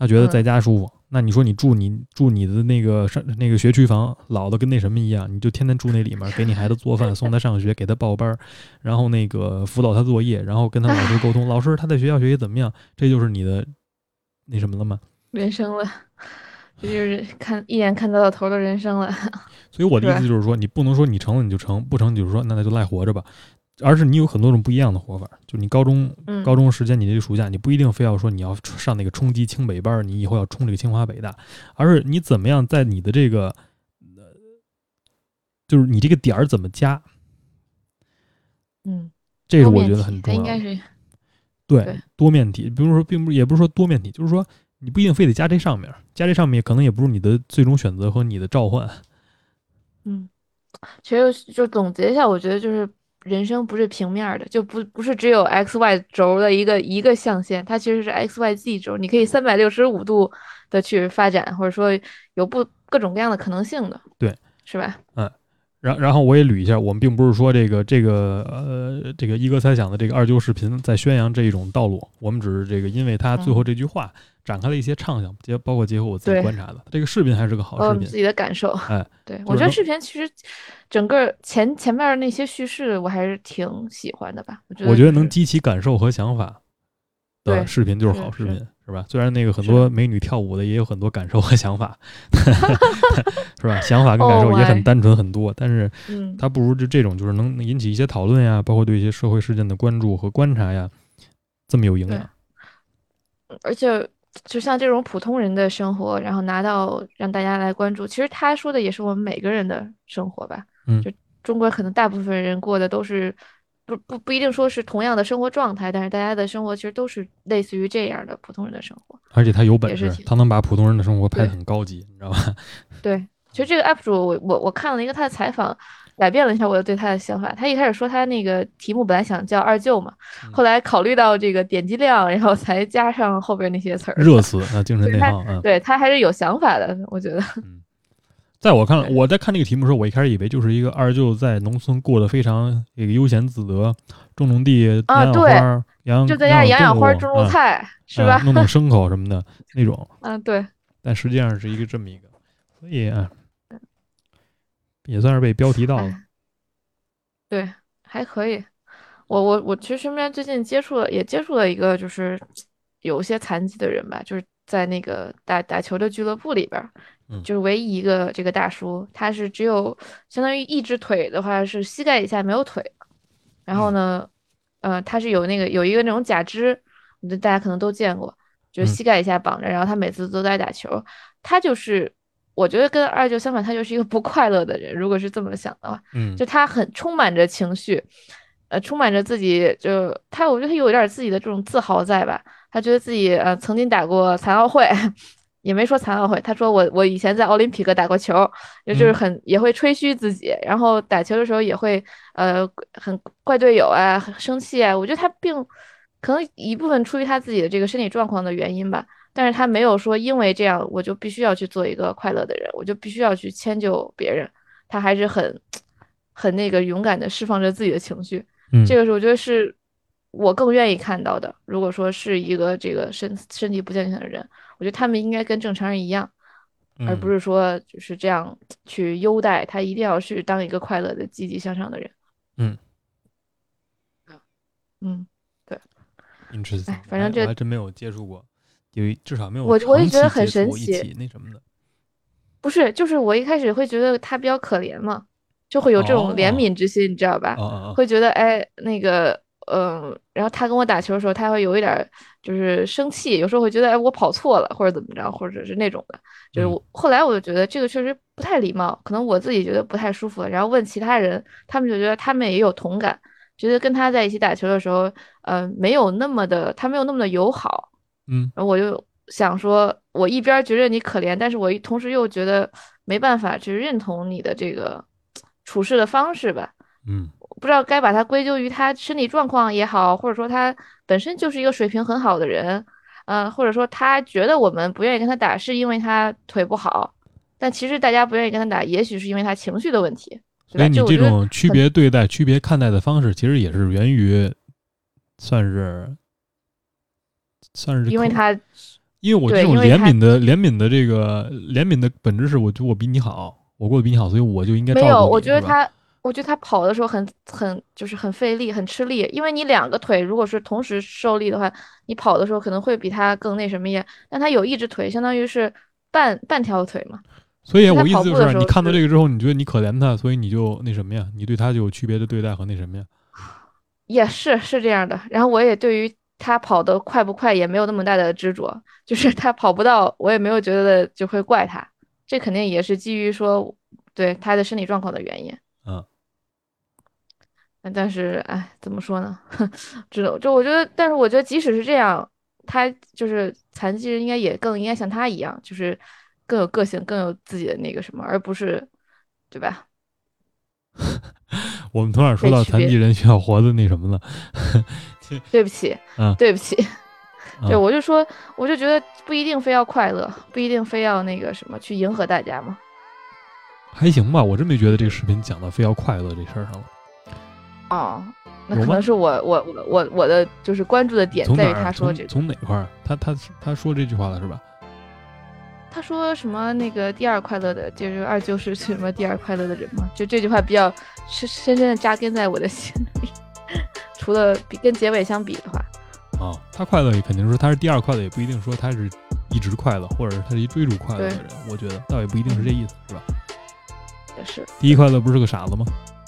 他觉得在家舒服，那你说你住你住你的那个上那个学区房，老的跟那什么一样，你就天天住那里面，给你孩子做饭，送他上学，给他报班，然后那个辅导他作业，然后跟他老师沟通，老师他在学校学习怎么样？这就是你的那什么了吗？人生了，这就是看一眼看到到头的人生了。所以我的意思就是说，你不能说你成了你就成，不成就是说那那就赖活着吧。而是你有很多种不一样的活法，就你高中高中时间，你这个暑假，你不一定非要说你要上那个冲击清北班，你以后要冲这个清华北大，而是你怎么样在你的这个，呃就是你这个点儿怎么加，嗯，这是我觉得很重要。应该是对多面体，比如说，并不也不是说多面体，就是说你不一定非得加这上面，加这上面可能也不是你的最终选择和你的召唤。嗯，其实就总结一下，我觉得就是。人生不是平面的，就不不是只有 x y 轴的一个一个象限，它其实是 x y z 轴，你可以三百六十五度的去发展，或者说有不各种各样的可能性的，对，是吧？嗯，然然后我也捋一下，我们并不是说这个这个呃这个一哥猜想的这个二舅视频在宣扬这一种道路，我们只是这个因为他最后这句话。展开了一些畅想，结包括结合我自己观察的这个视频还是个好视频，自己的感受。哎，对我觉得视频其实整个前前面那些叙事我还是挺喜欢的吧。我觉得我觉得能激起感受和想法的视频就是好视频，是吧？虽然那个很多美女跳舞的也有很多感受和想法，[LAUGHS] 是吧？[LAUGHS] 想法跟感受也很单纯很多，但是它不如就这种就是能引起一些讨论呀，包括对一些社会事件的关注和观察呀，这么有营养，而且。就像这种普通人的生活，然后拿到让大家来关注，其实他说的也是我们每个人的生活吧。嗯，就中国可能大部分人过的都是不不不一定说是同样的生活状态，但是大家的生活其实都是类似于这样的普通人的生活。而且他有本事，他能把普通人的生活拍得很高级，你知道吧？[LAUGHS] 对，其实这个 UP 主，我我我看了一个他的采访，改变了一下我对他的想法。他一开始说他那个题目本来想叫二舅嘛，嗯后来考虑到这个点击量，然后才加上后边那些词儿。热词啊，精神内耗啊。对他还是有想法的，我觉得。嗯，在我看来，我在看这个题目的时候，我一开始以为就是一个二舅在农村过得非常这个悠闲自得，种种地、啊养养花儿、养就在家养养花、种种啊菜，是吧？啊弄弄牲口什么的那种。嗯，对。但实际上是一个这么一个，所以啊，也算是被标题到了。哎对，还可以。我我我其实身边最近接触了，也接触了一个就是有些残疾的人吧，就是在那个打打球的俱乐部里边就是唯一一个这个大叔，他是只有相当于一只腿的话是膝盖以下没有腿，然后呢，呃，他是有那个有一个那种假肢，大家可能都见过，就是嗯膝盖以下绑着，然后他每次都在打球，他就是。我觉得跟二舅相反，他就是一个不快乐的人。如果是这么想的话，嗯就他很充满着情绪，呃，充满着自己就他，我觉得他有一点自己的这种自豪在吧？他觉得自己呃曾经打过残奥会，[LAUGHS] 也没说残奥会，他说我我以前在奥林匹克打过球，也就是嗯很也会吹嘘自己，然后打球的时候也会呃很怪队友啊，很生气啊。我觉得他并可能一部分出于他自己的这个身体状况的原因吧。但是他没有说因为这样我就必须要去做一个快乐的人，我就必须要去迁就别人。他还是很很那个勇敢的释放着自己的情绪，嗯，这个是我觉得是我更愿意看到的。如果说是一个这个身身体不健全的人，我觉得他们应该跟正常人一样，而不是是说就是这样去优待他，一定要去当一个快乐的、积极向上的人。嗯嗯哎。反正这我还真没有接触过，有一至少没有我我也觉得很神奇那什么的。不是，就是我一开始会觉得他比较可怜嘛，就会有这种怜哦悯之心，你知道吧？会觉得哎，那个，嗯、然后他跟我打球的时候，他会有一点儿就是生气，有时候会觉得哎，我跑错了，或者怎么着，或者是那种的。就是嗯我后来我就觉得这个确实不太礼貌，可能我自己觉得不太舒服，然后问其他人，他们就觉得他们也有同感，觉得跟他在一起打球的时候，呃、没有那么的，他没有那么的友好。嗯。然后我就想说，我一边儿觉得你可怜，但是我一同时又觉得没办法去认同你的这个处事的方式吧。嗯。不知道该把它归咎于他身体状况也好，或者说他本身就是一个水平很好的人，嗯、或者说他觉得我们不愿意跟他打是因为他腿不好，但其实大家不愿意跟他打，也许是因为他情绪的问题，所以？你这种区别对待、区别看待的方式，其实也是源于，算是，算是因为他因为我这种怜悯的怜悯的这个怜悯的本质是，我觉得我比你好，我过得比你好，所以我就应该没有，我觉得他，我觉得他跑的时候很很就是很费力，很吃力。因为你两个腿如果是同时受力的话，你跑的时候可能会比他更那什么呀。但他有一只腿，相当于是半半条腿嘛。所以我意思就是，你看到这个之后，你觉得你可怜他，所以你就那什么呀？你对他就有区别的对待和那什么呀？也是是这样的。然后我也对于他跑得快不快也没有那么大的执着，就是 [LAUGHS] 他跑不到，我也没有觉得就会怪他。这肯定也是基于说对他的身体状况的原因。嗯。但但是，哎，怎么说呢？[LAUGHS] 知道，就我觉得，但是我觉得，即使是这样，他就是残疾人，应该也更应该像他一样，就是更有个性，更有自己的那个什么，而不是，对吧？[LAUGHS] 我们从哪儿说到残疾人需要活的那什么了？[LAUGHS] 对不起，嗯对不起，[LAUGHS] 对，嗯我就说，我就觉得不一定非要快乐，不一定非要那个什么去迎合大家嘛。还行吧，我真没觉得这个视频讲到非要快乐这事儿上了。哦，那可能是我我我我我的就是关注的点在于他说这个，从哪块儿？他他他说这句话了是吧？他说什么那个第二快乐的，就是二舅是什么第二快乐的人嘛？就这句话比较深深深的扎根在我的心里。[LAUGHS] 除了比跟结尾相比的话，啊，他快乐也肯定说他是第二快乐，也不一定说他是一直快乐，或者是他是一追逐快乐的人。我觉得倒也不一定是这意思，是吧？也是第一快乐不是个傻子吗？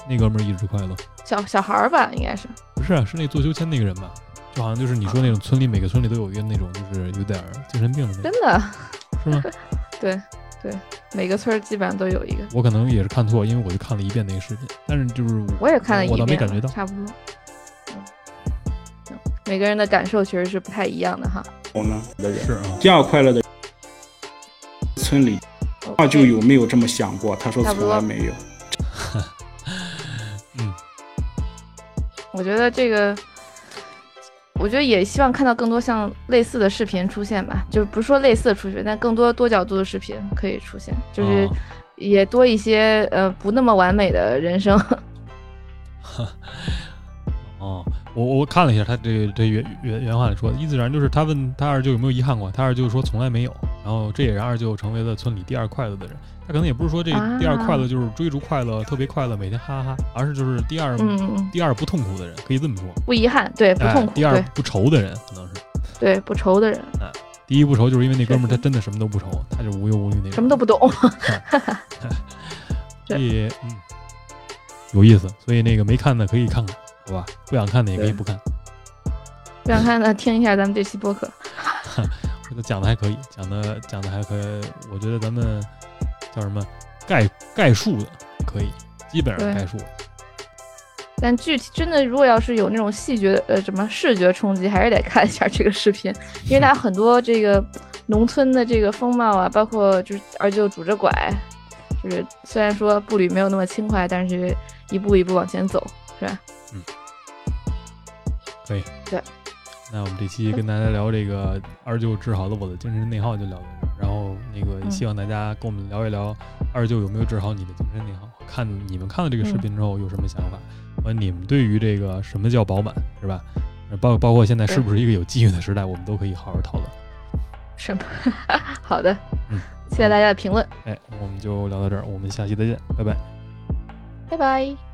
那哥们儿一直快乐，小小孩儿吧，应该是。不是啊，是那做秋千那个人吧？就好像就是你说那种村里每个村里都有一个那种就是有点精神病的那种，真的，是吗？[LAUGHS] 对对每个村基本上都有一个。我可能也是看错因为我就看了一遍那个视频但是就是我也看了一遍我倒没感觉到差不多。每个人的感受其实是不太一样的哈。我呢是啊第二快乐的村里二舅有没有这么想过？他说从来没有。[LAUGHS] 我觉得这个我觉得也希望看到更多像类似的视频出现吧，就不是说类似的出现，但更多多角度的视频可以出现，就是也多一些呃不那么完美的人生。[LAUGHS] 哦，我我看了一下他这这原原原话里说，意思然就是他问他二舅有没有遗憾过，他二舅说从来没有，然后这也让二舅成为了村里第二快乐的人。他可能也不是说这第二快乐就是追逐快乐特别快乐，每天哈哈哈，而是就是第二第二不痛苦的人，可以这么说，不遗憾，对，不痛苦，第二不愁的人可能是，对，不愁的人。哎，第一不愁就是因为那哥们儿他真的什么都不愁，他就无忧无虑那种，什么都不懂。[LAUGHS] [LAUGHS] 所以嗯，有意思，所以那个没看的可以看看。好吧，不想看的也可以不看。不想看的听一下咱们这期播客。[LAUGHS] 我觉得讲的还可以，讲的讲的还可以。我觉得咱们叫什么概概述的可以，基本上概述。但具体真的，如果要是有那种细觉呃什么视觉冲击，还是得看一下这个视频，因为它很多这个农村的这个风貌啊，包括就是二舅拄着拐，就是虽然说步履没有那么轻快，但是一步一步往前走，是吧？嗯，可以。对，那我们这期跟大家聊这个二舅治好了我的精神内耗就聊到这儿，然后那个希望大家跟我们聊一聊二舅有没有治好你的精神内耗。看你们看了这个视频之后有什么想法？完，你们对于这个什么叫饱满是吧？包包括现在是不是一个有机遇的时代，我们都可以好好讨论。什么？[LAUGHS] 好的，嗯，谢谢大家的评论。哎，我们就聊到这儿，我们下期再见，拜拜，拜拜。